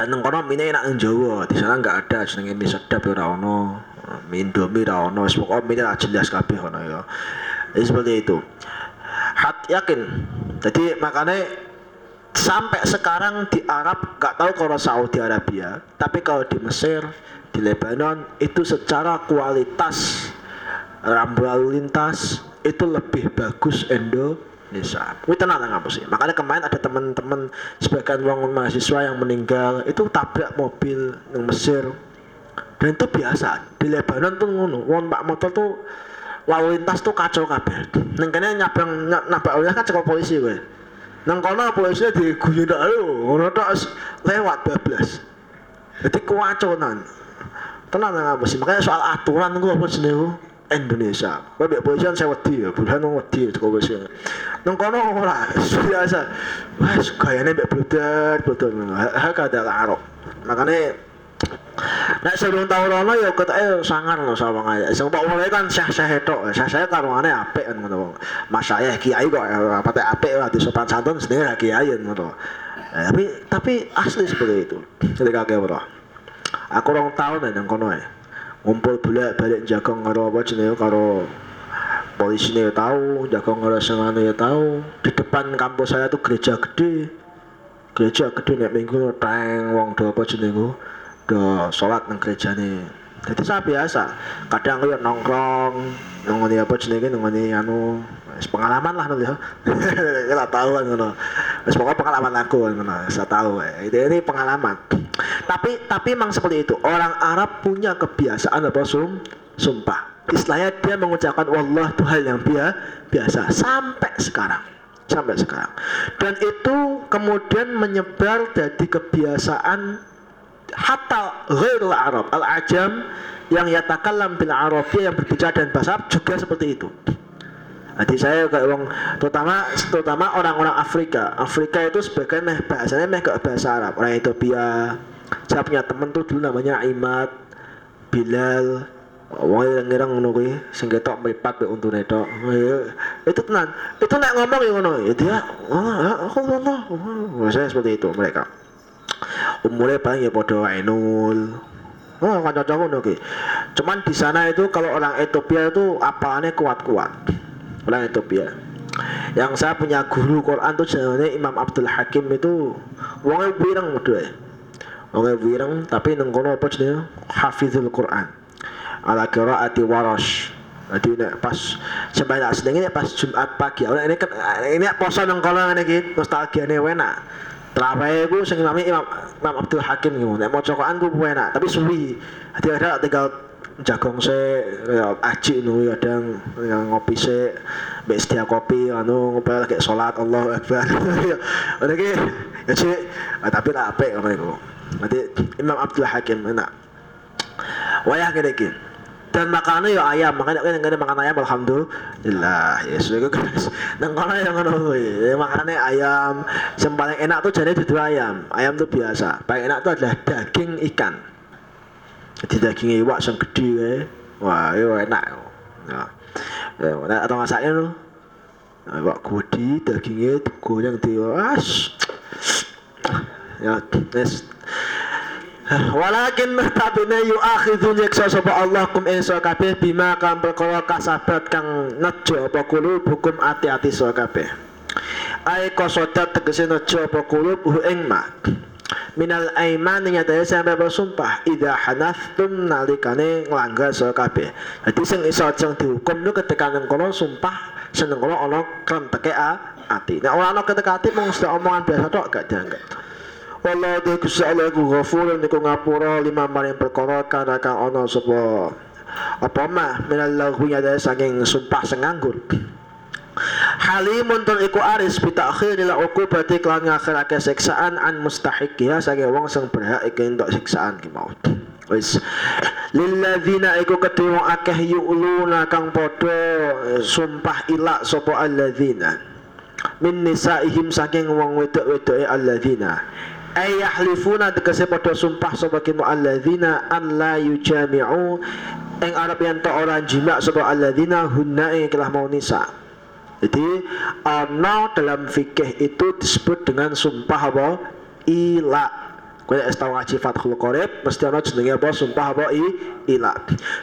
Dan nang kono mie enak nang Jawa. Di sana nggak ada jenenge mie sedap ya ora ono. Mie Indomie ora ono. Wis pokoke mie jelas kabeh ono ya. Jadi seperti itu. Hat yakin. Jadi makanya sampai sekarang di Arab gak tahu kalau Saudi Arabia tapi kalau di Mesir di Lebanon itu secara kualitas rambu lalu lintas itu lebih bagus Indonesia. Wih tenang apa sih? Makanya kemarin ada teman-teman sebagian uang mahasiswa yang meninggal itu tabrak mobil di Mesir dan itu biasa di Lebanon tuh ngono. Wong pak motor tuh lalu lintas tuh kacau kabeh. Neng kene nyabrang nabrak oleh kan cekel polisi gue. Nang kono polisi di guyu tok lho, ngono tok lewat bablas. Jadi kewaconan. Tenang apa sih? Makanya soal aturan gue apa jenenge Indonesia. Kowe mbek polisian saya wedi ya, bulan wong wedi teko polisian. Nang kono ora biasa. Wes gayane mbek bloder, bloder ngono. Hak ada Arab. Makane Nek sebelum tahun rono ya ketake sangar lho sawang aja. Sing pak mulai kan syah-syah tok. Syah-syah karungane apik kan ngono. Mas saya kiai kok apa teh apik lah sopan santun sendiri kiai ngono. Eh, tapi tapi asli seperti itu. Ketika kayak bro. Aku rong tahun nang kono ya ngumpul bolak balik jaga karo apa jenenge karo polisi ya tahu jaga karo sengane ya tahu di depan kampus saya tuh gereja gede. Gereja gede nek minggu tang wong do apa jenenge do sholat nang nih jadi saya biasa kadang yo nongkrong nongoni apa jenenge nongoni anu pengalaman lah nanti ya. [LAUGHS] Lah tahu kan wis pokoknya pengalaman aku kan saya tahu ini pengalaman tapi tapi memang seperti itu. Orang Arab punya kebiasaan apa sum sumpah. Istilahnya dia mengucapkan wallah itu hal yang biasa. Sampai sekarang. Sampai sekarang. Dan itu kemudian menyebar jadi kebiasaan hatta ghairul Arab. Al-ajam yang yatakallam bil Arabiyah yang berbicara dan bahasa juga seperti itu jadi saya kayak orang terutama terutama orang-orang Afrika. Afrika itu sebagian meh bahasanya meh ke bahasa Arab. Orang Ethiopia. Saya punya temen tuh dulu namanya Imad, Bilal, Wong ngira ngono kuwi sing ketok mripat mek untune tok. Itu tenan. Itu nek ngomong ya ngono. Ya dia aku Allah. Saya seperti itu mereka. Umurnya paling ya padha Ainul. Oh, kanca ngono ki. Cuman di sana itu kalau orang Ethiopia itu apalannya kuat-kuat. Orang Ethiopia. Yang saya punya guru Quran tuh jenenge Imam Abdul Hakim itu wongnya wireng model. Wongnya wireng tapi nang kono apa jenenge Hafizul Quran. Ala qiraati warash. Jadi nek pas sembahyang asli ini pas Jumat pagi. Orang ini kan ini poso nang kono ngene iki nostalgiane enak. Terawih ku sing imam Imam Abdul Hakim gitu. Nek maca Quran ku enak, tapi suwi. Dadi ada tinggal jagong se ya aji nu kadang yang ngopi se mbek sedia kopi anu ngopi lagi salat Allahu Akbar. Ada [LAUGHS] ki ya sih tapi tak apik ngono iku. Nanti Imam Abdul Hakim enak. Wayah kene iki. Dan makannya ya ayam makanya kan yang makan ayam alhamdulillah. Ya sudah guys kono yang ngono ya makanannya ayam. Yang paling enak tuh jadi itu ayam. Ayam tuh biasa. Paling enak tuh adalah daging ikan jadi daging iwak yang gede ya wah itu enak ya, ya atau masaknya nah, iwak gede dagingnya digoreng di was ya yes Walakin tabine yu akhidhu nyeksa sapa Allah kum ing kabeh bima kang perkara kasabat kang nejo apa kulub hukum ati-ati sira kabeh. Ai kosodat tegese nejo apa kulub ing ma. Minal aiman nyatane sampai bersumpah idza hanaftum nalikane nglanggar sira kabeh. Dadi sing iso ajeng dihukum lu ketika nang kono sumpah seneng kono ana klenteke ati. Nek ora ana ketika ati mung omongan biasa tok gak dianggap. Wallahu de Gusti Allah iku ghafurun niku ngapura lima maring perkara kana kang ana sapa apa mah minal lagwi ada saking sumpah sing nganggur Halimun tur iku aris bitakhir ila uqubati kelan ngakhirake siksaan an mustahiqiha saking wong sing berhak iki entuk siksaan ki mau. Wis. Lilladzina iku kedhe akeh yu'luna kang padha sumpah ilak sapa alladzina. Min nisaihim saking wong wedok-wedoke alladzina. Ay yahlifuna tegese padha sumpah sapa kimu alladzina an la yujami'u. Ing arep yen ora jima sapa alladzina hunna ing kelah mau nisa jadi ana dalam fikih itu disebut dengan sumpah apa? Ila. Es tau ngaji Fathul Qorib mesti ana jenenge apa? Sumpah apa? I ila.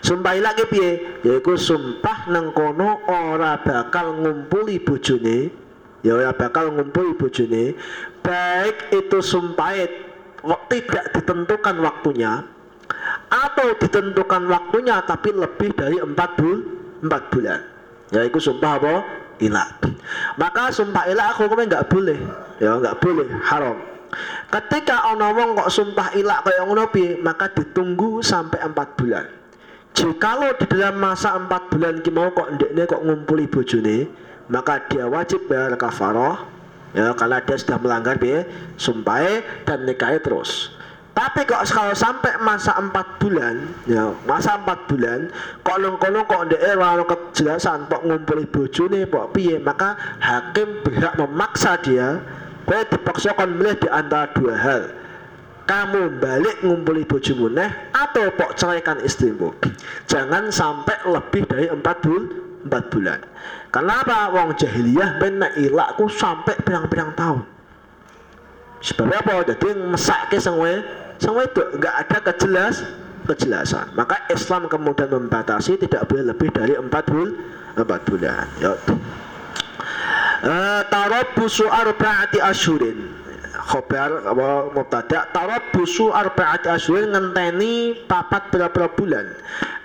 Sumpah ila ki piye? Yaiku sumpah nang kono ora bakal ngumpuli bojone. Ya ora bakal ngumpul bojone. Baik itu sumpah tidak ditentukan waktunya atau ditentukan waktunya tapi lebih dari empat bul empat bulan. Ya itu sumpah apa ilah maka sumpah ilah aku kemarin nggak boleh. Ya nggak boleh. Haram. Ketika ono wong kok sumpah ilah kayak ngono maka ditunggu sampai empat bulan. Jikalau di dalam masa empat bulan ki mau kok ndekne kok ngumpuli bojone maka dia wajib bayar kafaroh ya karena dia sudah melanggar dia sumpah dan nikahi terus tapi kok kalau sampai masa empat bulan ya masa empat bulan kok nongkono kok ndek ora kejelasan kok ngumpuli bojone kok piye maka hakim berhak memaksa dia kowe dipaksakan milih di antara dua hal kamu balik ngumpuli bojomu neh atau pok ceraikan istrimu jangan sampai lebih dari empat bulan empat bulan. Kenapa wong jahiliyah benak ilakku sampai pirang-pirang tahun? Sebab apa? Jadi mesake sengwe sengwe itu nggak ada kejelas kejelasan. Maka Islam kemudian membatasi tidak boleh lebih dari empat bulan empat bulan. Ya. Uh, tarabbusu arba'ati asyurin khobar apa mubtada tarabbusu arba'ati asyurin ngenteni papat berapa bulan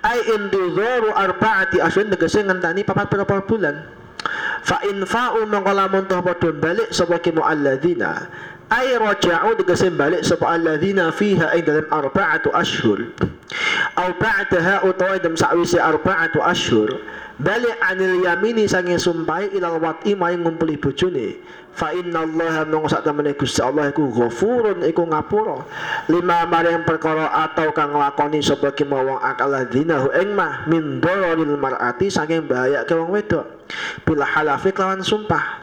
ai intidharu arba'ati asyhur tegese ngenteni papat berapa bulan fa in fa'u mongko lamun toh padha balik ki mualladzina ai raja'u tegese balik sapa alladzina fiha ing dalam arba'atu asyhur au ba'daha utawa dalam sakwise arba'atu asyhur balik anil yamini sange sumpai ilal wat'i maring ngumpuli bojone. Fa inna Allah mung sak temene Gusti Allah iku ghafurun iku ngapura. Lima maring perkara atau kang nglakoni sapa ki akal ladina ing mah min dararil mar'ati saking bahaya ke wong wedok. Bila halafi kelawan sumpah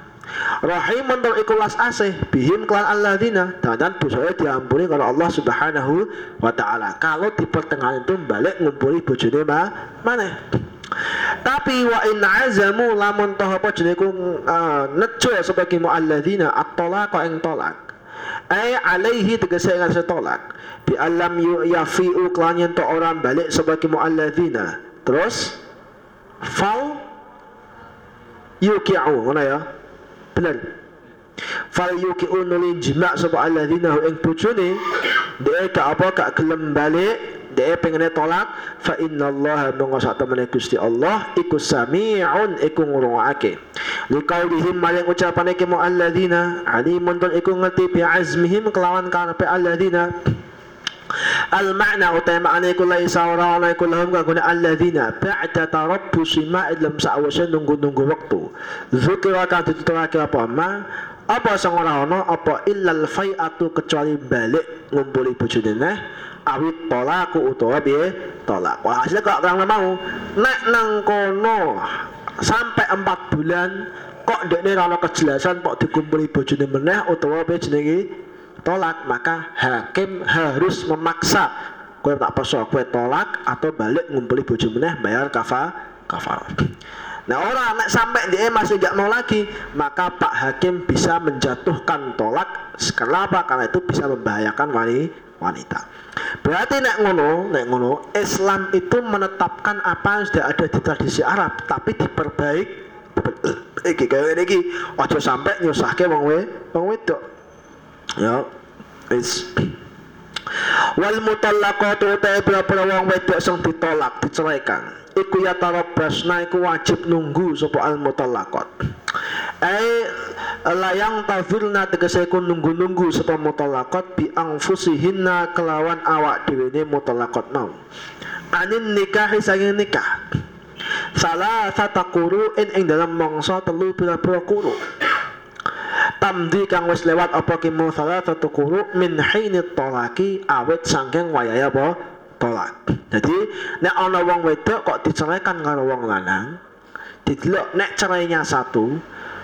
Rahimun tur ikulas asih bihim kelan alladzina dan dosanya diampuni kalau Allah Subhanahu wa taala. Kalau di pertengahan itu balik ngumpuli bojone mah mana? Tapi wa in azamu lamun toh apa jenenge ku uh, nejo sebagai mualladzina at-talaq ing talak. ay alaihi tegese ngatasi tolak bi alam yafi'u klan to orang balik sebagai mualladzina terus fal yuki'u ngono ya bener fal yuki'u nuli jima' sapa alladzina ing bojone dia ka apa ka gelem balik dia pengen tolak fa inna Allah sak temene Gusti Allah iku sami'un iku ngrungokake liqaulihim maling ucapane ke alladzina alimun iku ngerti bi azmihim kelawan karepe alladzina al makna utai makna iku laisa ora ana iku lahum kagone alladzina ba'da tarabbusi ma lam sa'wase nunggu-nunggu waktu. Zikra ka dituturake apa? Ma apa sing ora ana apa illal fai'atu kecuali balik ngumpuli bojone neh awit tolaku utawa piye tolak. Wah hasilnya kok terang mau nek nang kono sampai empat bulan kok dekne ora kejelasan kok dikumpuli bojone meneh utawa piye jenenge tolak maka hakim harus memaksa kue tak poso kue tolak atau balik ngumpuli bojo meneh bayar kafa kafar Nah orang nek sampai dia masih gak mau lagi, maka Pak Hakim bisa menjatuhkan tolak. Kenapa? Karena itu bisa membahayakan wanita. Berarti nek ngono, nek ngono, Islam itu menetapkan apa yang sudah ada di tradisi Arab, tapi diperbaik. Iki gawe iki aja sampai nyusahke wong we, wong wedok. Ya. Is wal mutallaqatu ta pira wong wedok sing ditolak, diceraikan. Iku ya tarabbasna iku wajib nunggu sapa al mutallaqat. Eh layang tafirna tegese ku nunggu-nunggu sapa mutalaqat bi anfusihinna kelawan awak dhewe ne mutalaqat mau anin nikah saking nikah salah satu kuru in ing dalam mangsa telu pira-pira kuru tamdi kang wis lewat apa ki salah satu kuru min haini talaki awet saking wayaya apa? Tolak. Jadi nek ana wong wedok kok diceraikan karo wong lanang didelok nek cerainya satu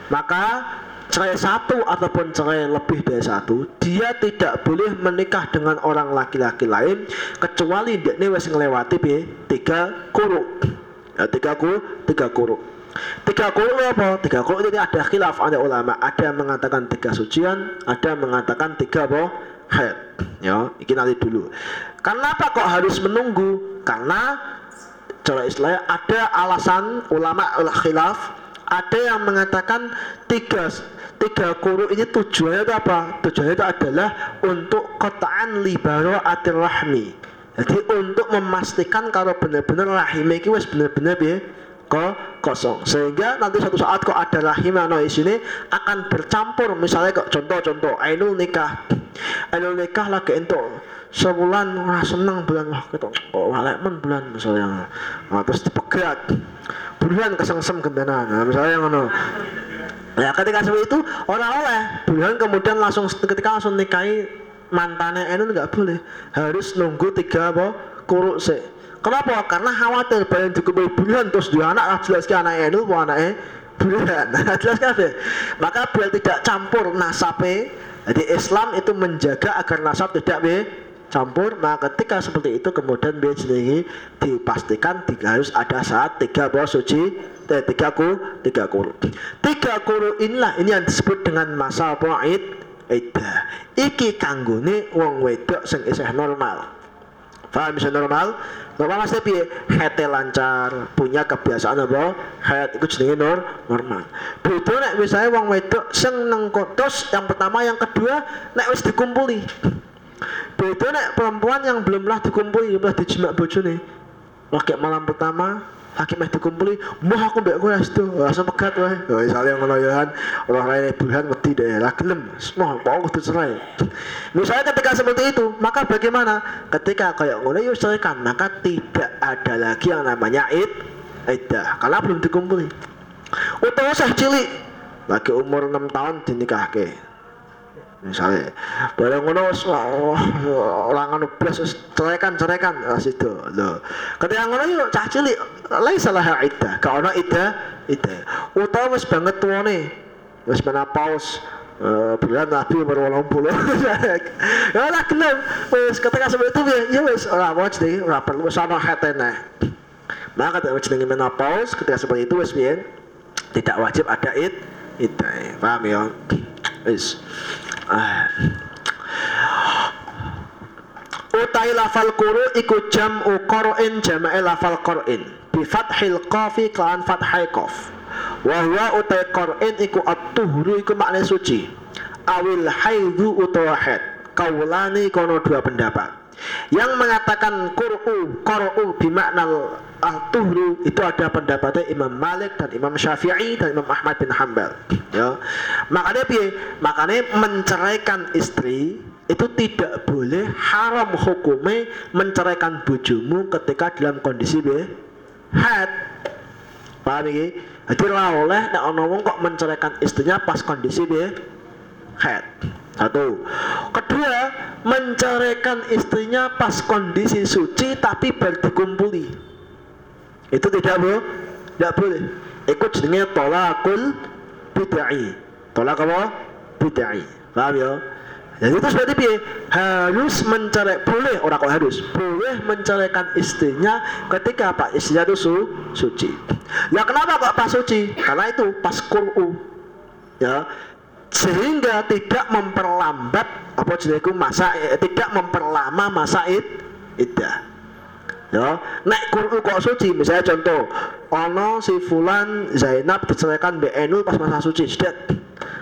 maka cerai satu ataupun cerai lebih dari satu dia tidak boleh menikah dengan orang laki-laki lain kecuali dia ini wes ngelewati bi tiga kuru. Ya, tiga kuru tiga kuru tiga kuru apa? Tiga kuru ini ada khilaf ada ulama. Ada yang mengatakan tiga sucian ada yang mengatakan tiga apa? Haid ya ini nanti dulu. Kenapa kok harus menunggu? Karena cara istilahnya ada alasan ulama khilaf ada yang mengatakan tiga tiga kuru ini tujuannya itu apa? Tujuannya itu adalah untuk kotaan libaro atir rahmi. Jadi untuk memastikan kalau benar-benar rahim ini wes benar-benar ya kok kosong. Sehingga nanti suatu saat kok ada rahim ano di sini akan bercampur. Misalnya kok contoh-contoh ainul nikah. Ainul nikah lagi itu sebulan wah seneng bulan wah gitu oh men bulan misalnya. Nah, terus dipegat. Bulan kesengsem gentenan nah, misalnya ngono. Ya ketika seperti itu orang oleh. Bulan kemudian langsung ketika langsung nikahi mantannya Enun nggak boleh. Harus nunggu tiga apa? Kuruk sih kenapa? Karena khawatir bayan cukup bulan terus dua anak jelas ke anak Enun mau anaknya bulan [LAUGHS] nah, jelas kan maka biar tidak campur nasabe jadi Islam itu menjaga agar nasab tidak be campur. Nah ketika seperti itu kemudian dia sendiri dipastikan tiga harus ada saat tiga bawah suci eh, tiga kuru tiga kuru. Tiga kuru inilah ini yang disebut dengan masa po'id ida iki kanggone wong wedok sing isih normal paham? Bisa normal? Normal mas piye hete lancar punya kebiasaan apa? Head itu jenenge nor normal. Beda nek misalnya wong wedok sing neng kotos yang pertama yang kedua nek wis dikumpuli. Beda nek perempuan yang belumlah dikumpuli, belum dijimak bojone. Lagi malam pertama, lagi meh dikumpuli, mau aku mbek kowe astu, langsung pegat wae. Ya misale ngono ya kan, ora lain bulan wedi deh, lah gelem, semua mau kudu cerai. Misalnya ketika seperti itu, maka bagaimana? Ketika kayak ngono ya ceraikan, maka tidak ada lagi yang namanya id, iddah, karena belum dikumpuli. Utawa sah cilik, lagi umur 6 tahun dinikahke misalnya. Barang ngono orang ngono blas cerekan cerekan situ lho. Ketika ngono yo cah cilik lain salah ida ka ono ida ida utawa wis banget tuane wis menopause Uh, bulan nabi umur puluh. [LAUGHS] Ya lah gelem. Ketika seperti itu ya wis ora mau jadi ora perlu wis ana hatene maka ketika jenenge menopause ketika seperti itu wis tidak wajib ada id id paham ya? Ah Utai lafal kuru iku jam ukorin jama'i lafal korin bi fathil qafi kelawan fathai kof Wahwa utai korin iku atuhru iku makna suci. Awil haidu utawa. Kaulani kono dua pendapat. Yang mengatakan kuru koru bimaknal al-tuhru itu ada pendapatnya Imam Malik dan Imam Syafi'i dan Imam Ahmad bin Hambal ya. Makanya piye? Makanya menceraikan istri itu tidak boleh haram hukumnya menceraikan bojomu ketika dalam kondisi be haid paham ini? jadi lah oleh nek ono kok menceraikan istrinya pas kondisi be haid satu. Kedua menceraikan istrinya pas kondisi suci tapi berdikumpuli itu tidak boleh tidak boleh ikut jenenge tolakul bid'ai tolak apa bid'ai paham ya jadi itu berarti piye? Harus mencerai boleh orang kok harus boleh menceraikan istrinya ketika pak istrinya itu su, suci. Ya kenapa kok pas suci? Karena itu pas Qur'u. Ya, sehingga tidak memperlambat apa jenengku masa eh, tidak memperlama masa id iddah ya nek Qur'u kok suci misalnya contoh ono si fulan Zainab diceraikan BNU pas masa suci sudah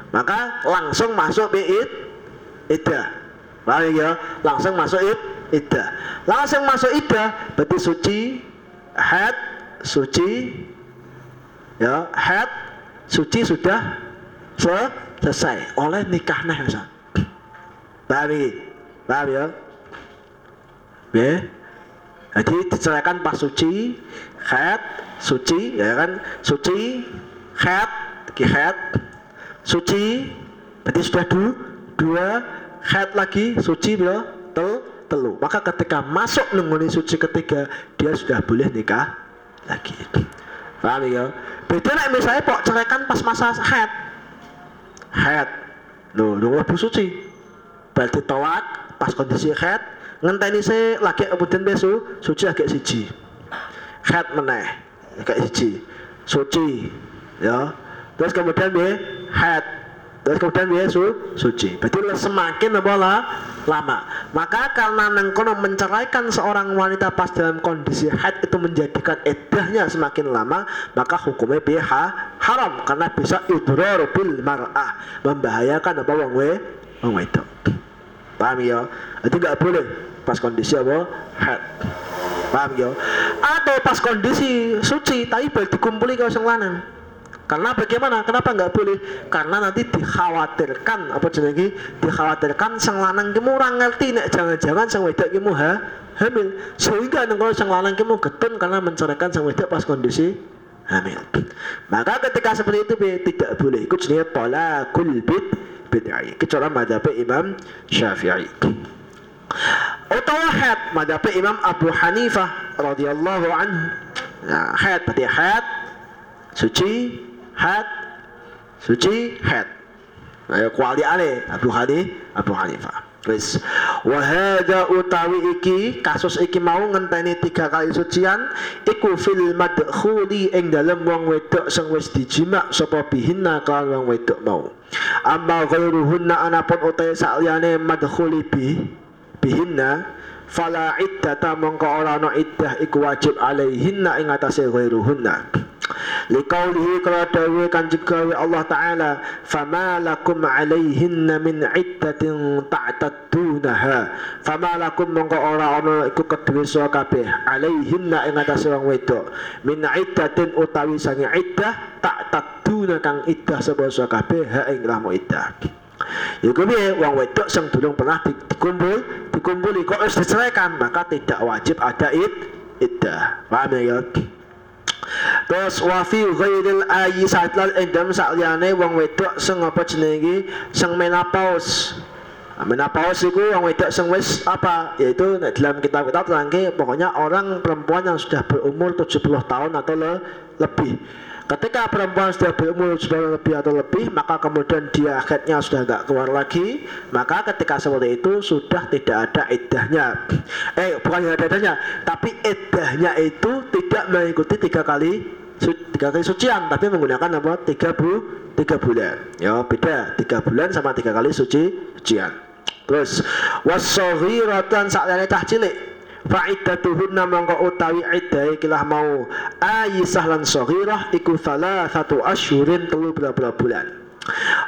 maka langsung masuk id iddah paham ya? Langsung masuk id iddah langsung masuk iddah berarti suci haid suci ya haid suci sudah selesai. Oleh nikah nah [CLEARS THROAT] paham ini? Paham ya? Ya jadi diceraikan pas suci haid suci ya kan? Suci haid ki haid suci berarti sudah dulu dua head lagi suci bila tel telu. Maka ketika masuk nunggu suci ketiga dia sudah boleh nikah lagi. Paham ya? Beda misalnya pok ceraikan pas masa head head lo nunggu suci. Berarti tolak pas kondisi head ngenteni saya lagi kemudian besok suci agak siji. Head meneh agak siji. Suci ya. Terus kemudian dia head Terus kemudian dia su, suci. Berarti semakin apa lah, lama. Maka karena nengkono menceraikan seorang wanita pas dalam kondisi haid itu menjadikan eddahnya semakin lama, maka hukumnya dia haram. Karena bisa idrar bil mar'ah, membahayakan apa wong we wong itu. Paham ya? Itu enggak boleh pas kondisi apa haid. Paham ya? Atau pas kondisi suci tapi balik dikumpuli ke sing lanang karena bagaimana? Kenapa nggak boleh? Karena nanti dikhawatirkan apa jenenge? Dikhawatirkan sang lanang ki ora ngerti nek jangan-jangan sang wedok ki ha hamil. Sehingga kalau sang lanang ki getun karena menceraikan sang wedok pas kondisi hamil. Maka ketika seperti itu tidak boleh ikut jenenge talaqul bid bid'ah. Kecuali madhab Imam Syafi'i. Utawa had madhab Imam Abu Hanifah radhiyallahu anhu. Nah, had berarti had suci had suci had ayo kuali ale Abu Hani Abu Hanifah. Wis. Wahada utawi iki kasus iki mau ngenteni tiga kali sucian iku fil madkhuli ing dalem wong wedok sing wis dijima sapa bihinna kan wong wedok mau. Amma ghairuhunna anapun utahe sakliyane madkhuli bi bihinna fala iddata mongko ora ana iddah iku wajib alaihinna ing atase ghairuhunna liqaulihi kala dawe kanjeng Allah taala fama lakum alaihinna min iddatin ta'taddunaha fama lakum mongko ora ana iku kedue sira kabeh alaihinna ing atase wong wedok. Min iddatin utawi sange iddah ta'tadduna kang iddah sapa sira kabeh ha ing lamu iddah Iku piye wong wedok sing durung pernah dikumpul dikumpuli kok wis diceraikan maka tidak wajib ada id iddah. Paham ya? Terus wa fi ghairil ayi satlal endam sakliyane wong wedok sing apa jenenge sing menopause. Nah, menopause itu wong wedok sing wis apa yaitu dalam kitab-kitab terangke pokoknya orang perempuan yang sudah berumur 70 tahun atau le lebih. Ketika perempuan sudah berumur sudah lebih atau lebih, maka kemudian dia akhirnya sudah nggak keluar lagi, maka ketika seperti itu sudah tidak ada idahnya. Eh, bukan tidak ada idahnya, tapi idahnya itu tidak mengikuti tiga kali tiga kali sucian, tapi menggunakan apa? Tiga bu, tiga bulan. Ya beda, tiga bulan sama tiga kali suci sucian. terus wasaghiratan saklane cah cilik fa'iddatuhunna mongko utawi iddahe kilah mau. Ayisah lan saghirah iku salah satu asyurin telu berapa bulan.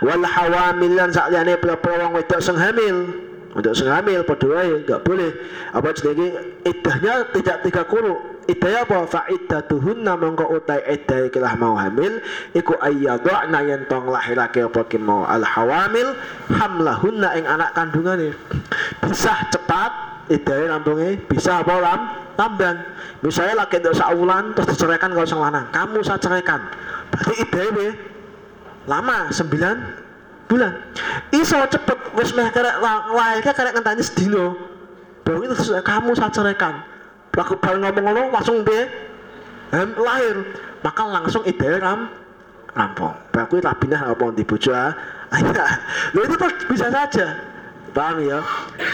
Wal hawamil lan saklane berapa wong wedok sing hamil. Untuk sing hamil padha wae enggak boleh. Apa jenenge? Iddahnya tidak tiga kuru. Iddahnya apa? Fa'iddatuhunna mongko utai iddah kilah mau hamil iku ayyadna yen tong lahirake apa mau. Al hawamil hamlahunna ing anak kandungane. Bisa cepat idai rampungnya bisa apa lam tambahan misalnya lagi untuk saulan terus diceraikan kalau sang lanang. Kamu saya ceraikan. Berarti idai lama sembilan bulan. Iso cepet wis meh kerek lahirnya kerek ngenteni sedino baru itu terus kamu saya ceraikan. Aku baru ngomong-ngomong langsung deh lahir. Maka langsung idai ram rampung. Baru rabinah apa di bojo ah? [LAUGHS] Itu tuh bisa saja Paham ya?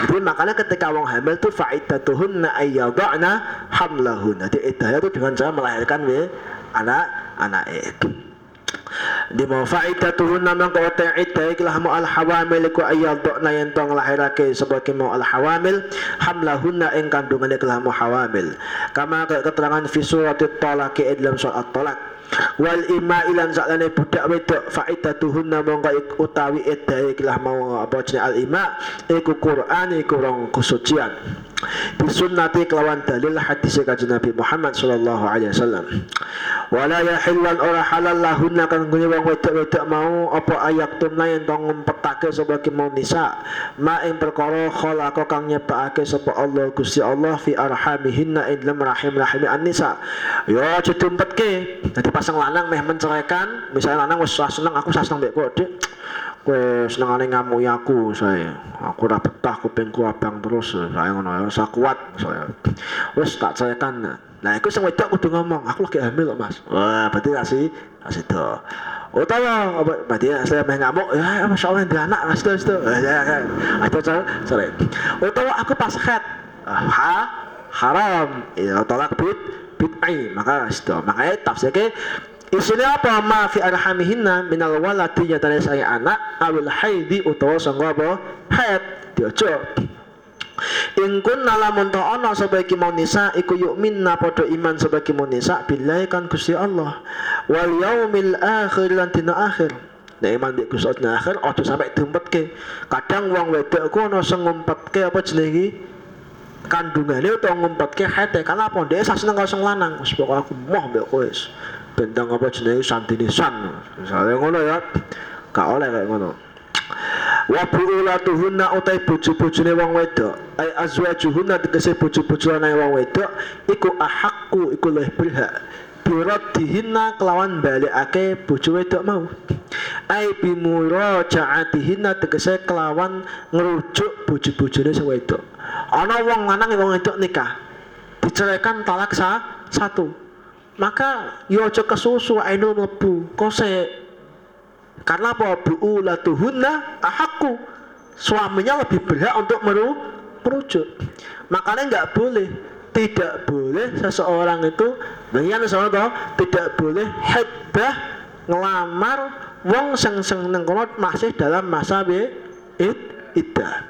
Jadi makanya ketika wong hamil tuh fa'iddatuhunna ayyadha'na hamlahun. Jadi iddahnya itu dengan cara melahirkan we anak anak itu. Di mau fa'iddatuhunna mangko ta iddah ikilah mu al hawamil ku ayyadha'na yen tong lahirake sebagai mau al hawamil hamlahunna ing kandungane ikilah mu hawamil. Kama keterangan fi surat at-talaq dalam surat at-talaq wal ima ilan saklane budak wedok faidatuhunna mongko utawi edae kilah mau apa jenenge al ima iku Quran iku rong kesucian. Bisunnati kelawan dalil hadis kanjeng Nabi Muhammad sallallahu alaihi wasallam. Wala yahillan ora halal lahunna kang gune wong wedok-wedok mau apa ayak tunna yen tong ngempetake sapa mau nisa. Ma ing perkara khalaqa kang nyebakake sapa Allah Gusti Allah fi arhamihinna ing dalam rahim rahim an-nisa. Yo aja diumpetke. Dadi pasang lanang meh menceraikan misalnya lanang wis seneng aku seneng mbek kok dik. Kowe senengane ngamuki aku saya aku ora betah kupingku abang terus saya ngono ya kuat saya wis tak ceraikan. Nah iku sing wedok kudu ngomong aku lagi hamil kok mas. Wah berarti kasih kasih do. Utawa apa berarti saya main ngamuk ya masya Allah dia anak mas itu itu ya kan sorry utawa aku pas head ha haram. Ya tolak bid bid'ai maka itu makanya tafsirnya Isinya apa? Ma fi arhamihinna minal waladi nyatane saya anak awil haidi utawa sangga apa? Haid. Diojo In kunna lamun ana sebagai mau nisa iku minna padha iman sebagai mau nisa billahi kan Gusti Allah. Wal yaumil akhir lan dina akhir. Nek iman di Gusti akhir aja sampai diumpetke. Kadang wong wedok ku ana sing ngumpetke apa jenenge kandungane utawa ngumpetke haid karena apa? Dia seneng karo sing lanang. Wis pokok aku moh mbek kowe bentang apa jenenge? Santinisan misalnya ngono ya. Gak oleh kayak ngono. Wa buulatuhunna utai bojo-bojone wong wedok. Ay azwajuhunna tegese bojo-bojone wong wedok. Iku ahakku iku luwih berhak birat dihinna kelawan balikake bojo wedok mau. Ai bimurajaatihinna tegese kelawan ngerujuk bojo-bojone sing wedok ana wong lanang wong wedok nikah diceraikan talak sa satu. Maka yo aja kesusu aino mlebu kose karena apa? Buulatuhunna ahakku. Suaminya lebih berhak untuk meru merujuk. Makanya nggak boleh tidak boleh seseorang itu bagian seseorang tidak boleh hebah ngelamar wong seng seng nengkolot masih dalam masa be id idah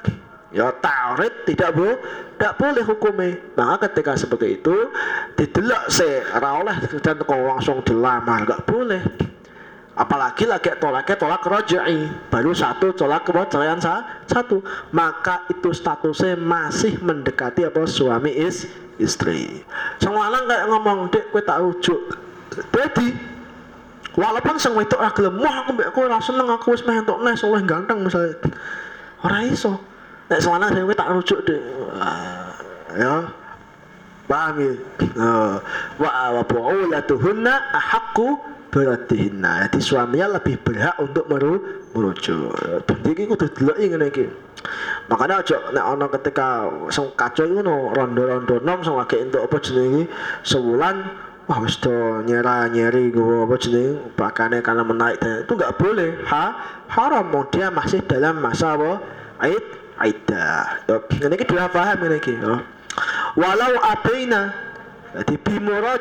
ya taurid tidak bu tidak boleh hukumnya. Maka ketika seperti itu didelok se oleh dan kau langsung dilamar gak boleh. Apalagi lagi tolaknya tolak rojai baru satu tolak cerai satu. Maka itu statusnya masih mendekati apa suami is istri. Semua orang kayak ngomong dek kue tak rujuk. Jadi walaupun sang wedok ora gelem wah aku kowe ora seneng aku wis meh entuk nes oleh ganteng misalnya. Ora iso nek sewana saya tak rujuk deh ya. Paham ya? Uh, wa wa bu'ulatuhunna ahakku beratihinna. Jadi suaminya lebih berhak untuk meru merujuk. Jadi kudu delok ngene iki. Makanya aja nek ana ketika sing kacau ngono rondo-rondo nom sing lagi entuk apa jenenge sebulan wah wis to nyera nyeri gue apa jenenge pakane karena menaik dan itu nggak boleh. Ha haram. Dia masih dalam masa apa aid aidah. Ini kita paham ini kita. Walau abaina jadi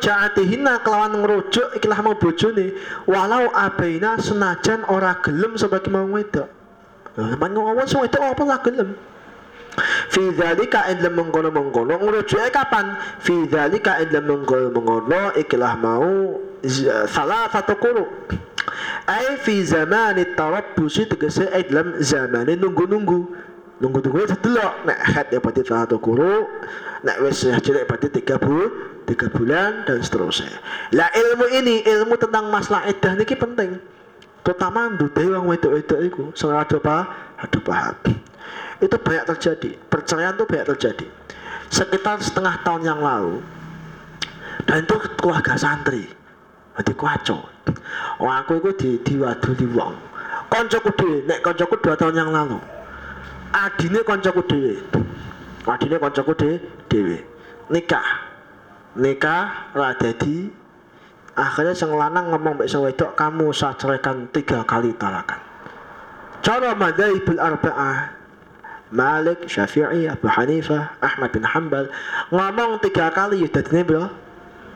jaatihinna kelawan ngerujuk ikilah mau bojone walau abaina senajan ora gelem sebagai mau wedok. Nah, ngomong semua itu apa lah gelem. fi dzalika ing dalem mengkono-mengkono ngrujuke kapan fi dzalika ing dalem mengkono-mengkono ikilah mau salah satu kuru ai fi zaman tarabbusi tegese ing dalam zaman nunggu-nunggu nunggu-nunggu sedelok nek head salah satu kuru nek wis cilik berarti tiga bulan tiga bulan dan seterusnya. Lah ilmu ini ilmu tentang masalah edah niki penting. Terutama ndudai wong wedok-wedok iku sing ado adu paham itu banyak terjadi perceraian itu banyak terjadi. Sekitar setengah tahun yang lalu dan itu keluarga santri jadi kacau oh aku itu di diwadu di wong. Koncoku dhewe nek koncoku dua tahun yang lalu adine koncoku dhewe. Adine koncoku dhewe nikah. Nikah ra dadi. Akhirnya sing lanang ngomong mbek sing wedok kamu saya tiga kali talakan cara madzhabul arba'ah Malik, Syafi'i, Abu Hanifah, Ahmad bin Hanbal ngomong tiga kali ya dadine bro?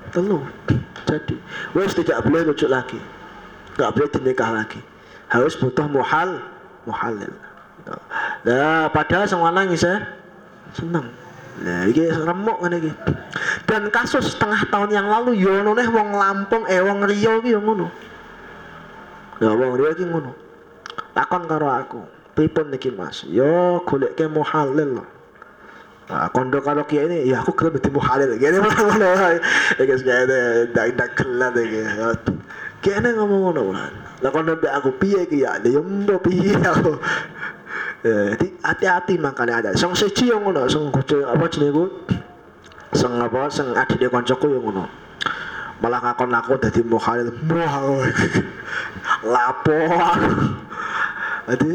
Telu. Jadi wes tidak boleh rujuk lagi. Nggak boleh dinikah lagi. Harus butuh muhal muhalil nah padahal semua nangis ya seneng Nah, iki remuk ngene iki. Dan kasus setengah tahun yang lalu yo ono neh wong Lampung eh wong Riau iki yo ngono. Ya wong Riau iki ngono. Takon karo aku pripun niki Mas yo goleke muhalil Nah, kondo kalau kia ini, ya aku kelem itu muhalil. Gini ngono. Ya guys, kene dak dak kelan iki. Kene ngomong ngono lah. Lah kondo mbek aku piye ya? Ya mbok piye aku. Jadi hati-hati makanya ada. Sing siji yang ngono, sing apa jenenge ku? Sing apa sing adine koncoku yang ngono. Malah ngakon aku dadi muhalil. Wah. Lapo aku. Jadi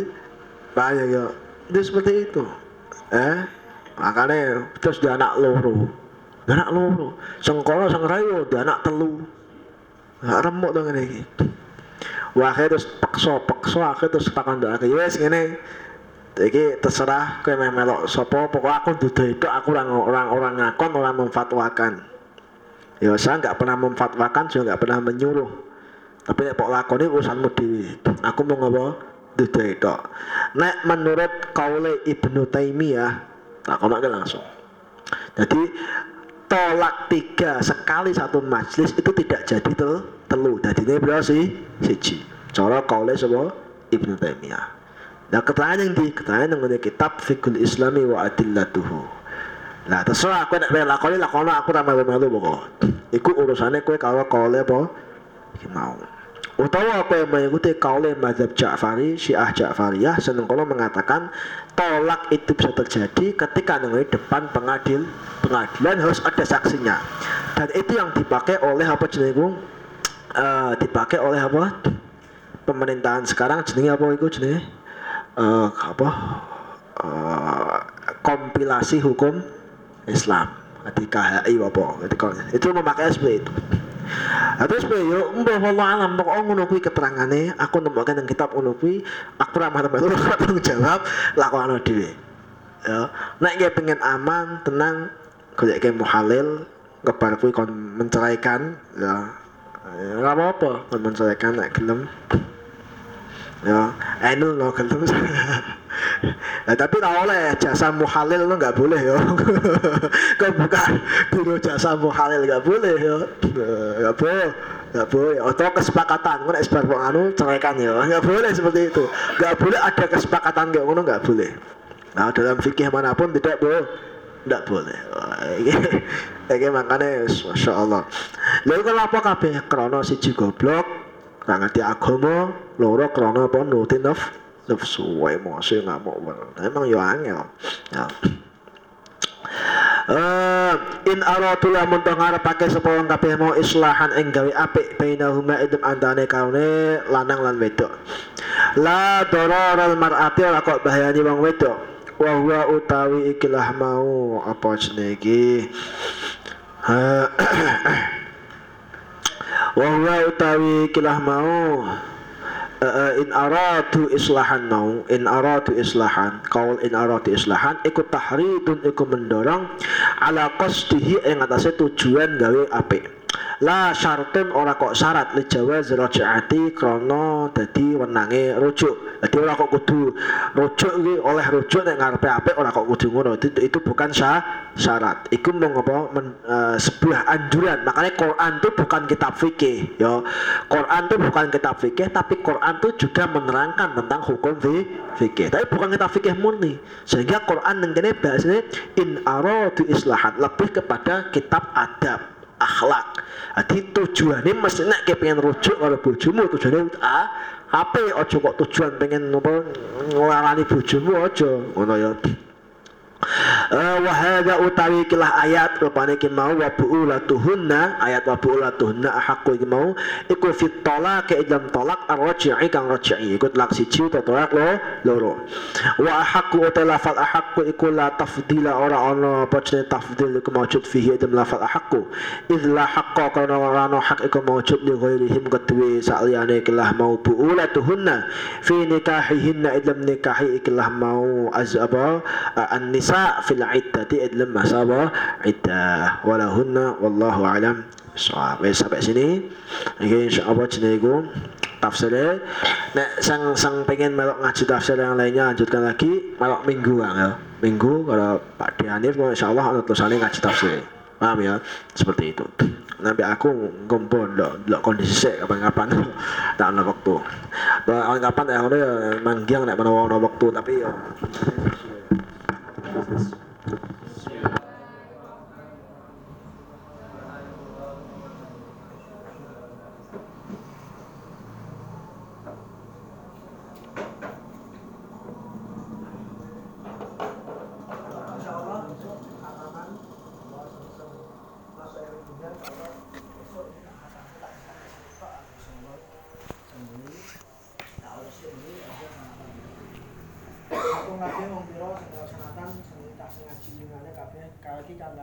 banyak ya itu seperti itu eh makanya terus dia anak loro dia anak loro sengkono seng rayo dia anak telu remuk dong ini wah terus pakso pakso akhirnya terus takkan doa ke yes ini jadi terserah kue melok sopo pokok aku duduk itu aku orang orang orang ngakon orang memfatwakan. Ya saya nggak pernah memfatwakan juga nggak pernah menyuruh. Tapi pokok lakoni urusanmu di aku mau ngobrol itu itu nek menurut kaule ibnu taimiyah tak kono langsung. Jadi tolak tiga sekali satu majlis itu tidak jadi tel telu. Jadi ini berapa sih siji. Cara kaule semua ibnu taimiyah Keterangan yang di keterangan yang kitab fikul islami wa adillatuhu. Nah terserah aku nak lakoni lakono aku ramai malu pokok. Iku urusannya kue kalau kaule apa? Mau. Utawa apa yang mengikuti kaulnya mazhab Ja'fari, Syiah Ja'fariyah seneng kalau mengatakan tolak itu bisa terjadi ketika di depan pengadil pengadilan harus ada saksinya. Dan itu yang dipakai oleh apa jenis uh, dipakai oleh apa? Pemerintahan sekarang jenis apa itu jenis uh, apa uh, kompilasi hukum Islam di KHI apa itu memakai seperti itu Nah, terus yo mbah alam pokok ngono kuwi keterangane aku nemokake nang kitab ngono kuwi aku ra marah baru [LAUGHS] tanggung jawab lakone dhewe. Ya, nek nggih pengen aman, tenang goleke muhalil kebar kuwi kon menceraikan ya. Ya apa-apa kon menceraikan nek gelem. Ya, enul lo gelem. [LAUGHS] Nah, tapi tak oleh jasa muhalil lo nggak boleh yo. [LAUGHS] Kau bukan biro jasa muhalil nggak boleh yo. Nggak boleh, nggak boleh. Atau kesepakatan, kau nek anu ceraikan yo. [LAUGHS] Nggak boleh seperti itu. Nggak boleh ada kesepakatan nggak ngono nggak boleh. Nah dalam fikih mana pun tidak boleh tidak boleh. Ini makanya masya Allah. Lalu kalau apa kabeh krono si goblok, nggak ngerti agama, loro krono apa? Nutin nafsu nafsu. Wae emosi ngamuk emang yo angel. Ya. Uh, in aratullah muntah ngarepake sapa wong kabeh mau islahan ing gawe apik bainahuma idem andane kaune lanang lan wedok. La dararal mar'ati ora kok bahayani wong wedok. Wa huwa utawi ikilah mau. Apa jenenge iki? [CLEARS THROAT] Wa huwa utawi ikilah mau uh, in aradu islahan mau in aradu islahan kaul in aradu islahan ikut tahridun ikut mendorong ala qasdihi yang atasnya tujuan gawe ape la syartun ora kok syarat li jawaz rajaati krana dadi wenange rujuk. Dadi ora kok kudu rujuk iki oleh rujuk nek ngarepe apik ora kok kudu ngono. Itu, itu bukan syah, syarat. Iku mung apa men, uh, sebuah anjuran. Makanya Quran itu bukan kitab fikih ya. Quran itu bukan kitab fikih tapi Quran itu juga menerangkan tentang hukum fi- fikih. Tapi bukan kitab fikih murni. Sehingga Quran yang kene bahasanya in aradu islahat lebih kepada kitab adab akhlak. Jadi tujuannya mesti nek pengen rujuk karo bojomu tujuannya ah apa ojo kok tujuan pengen apa ngelarani bojomu ojo ngono ya. Eh, wa hadza utawi kilah ayat rupane ki mau wa buulatuhunna ayat wa buulatuhunna ahqqu iki mau iku fit talaq ke dalam talak arji'i kang rji'i iku talak siji utawa talak lo loro. Wa ahqqu uta lafal ahqqu iku la tafdila ora ana apa jenenge tafdil iku maujud fihi dalam lafal ahqqu idz la haqqa kana ora ana hak iku maujud li ghairihim kedue saliyane kilah mau buulatuhunna. Fi nikahihinna idlam nikahi ikilah mau azaba an nisa fil iddati idlam masaba iddah. Walahunna wallahu alam soal wes sampai sini. Ini insyaallah jenenge iku tafsirnya nek sang sang pengen melok ngaji tafsir yang lainnya lanjutkan lagi. Melok minggu ya. Minggu kalau Pak Dianif mau insyaallah ada tulisannya ngaji tafsir. Paham ya? Seperti itu. Nanti aku ngumpul dok dok kondisi sih kapan-kapan. [LAUGHS] Tak ada waktu. Kapan-kapan ya udah manggiang nek menawa ada waktu tapi ya Aku ਕੀ ਕਰਦਾ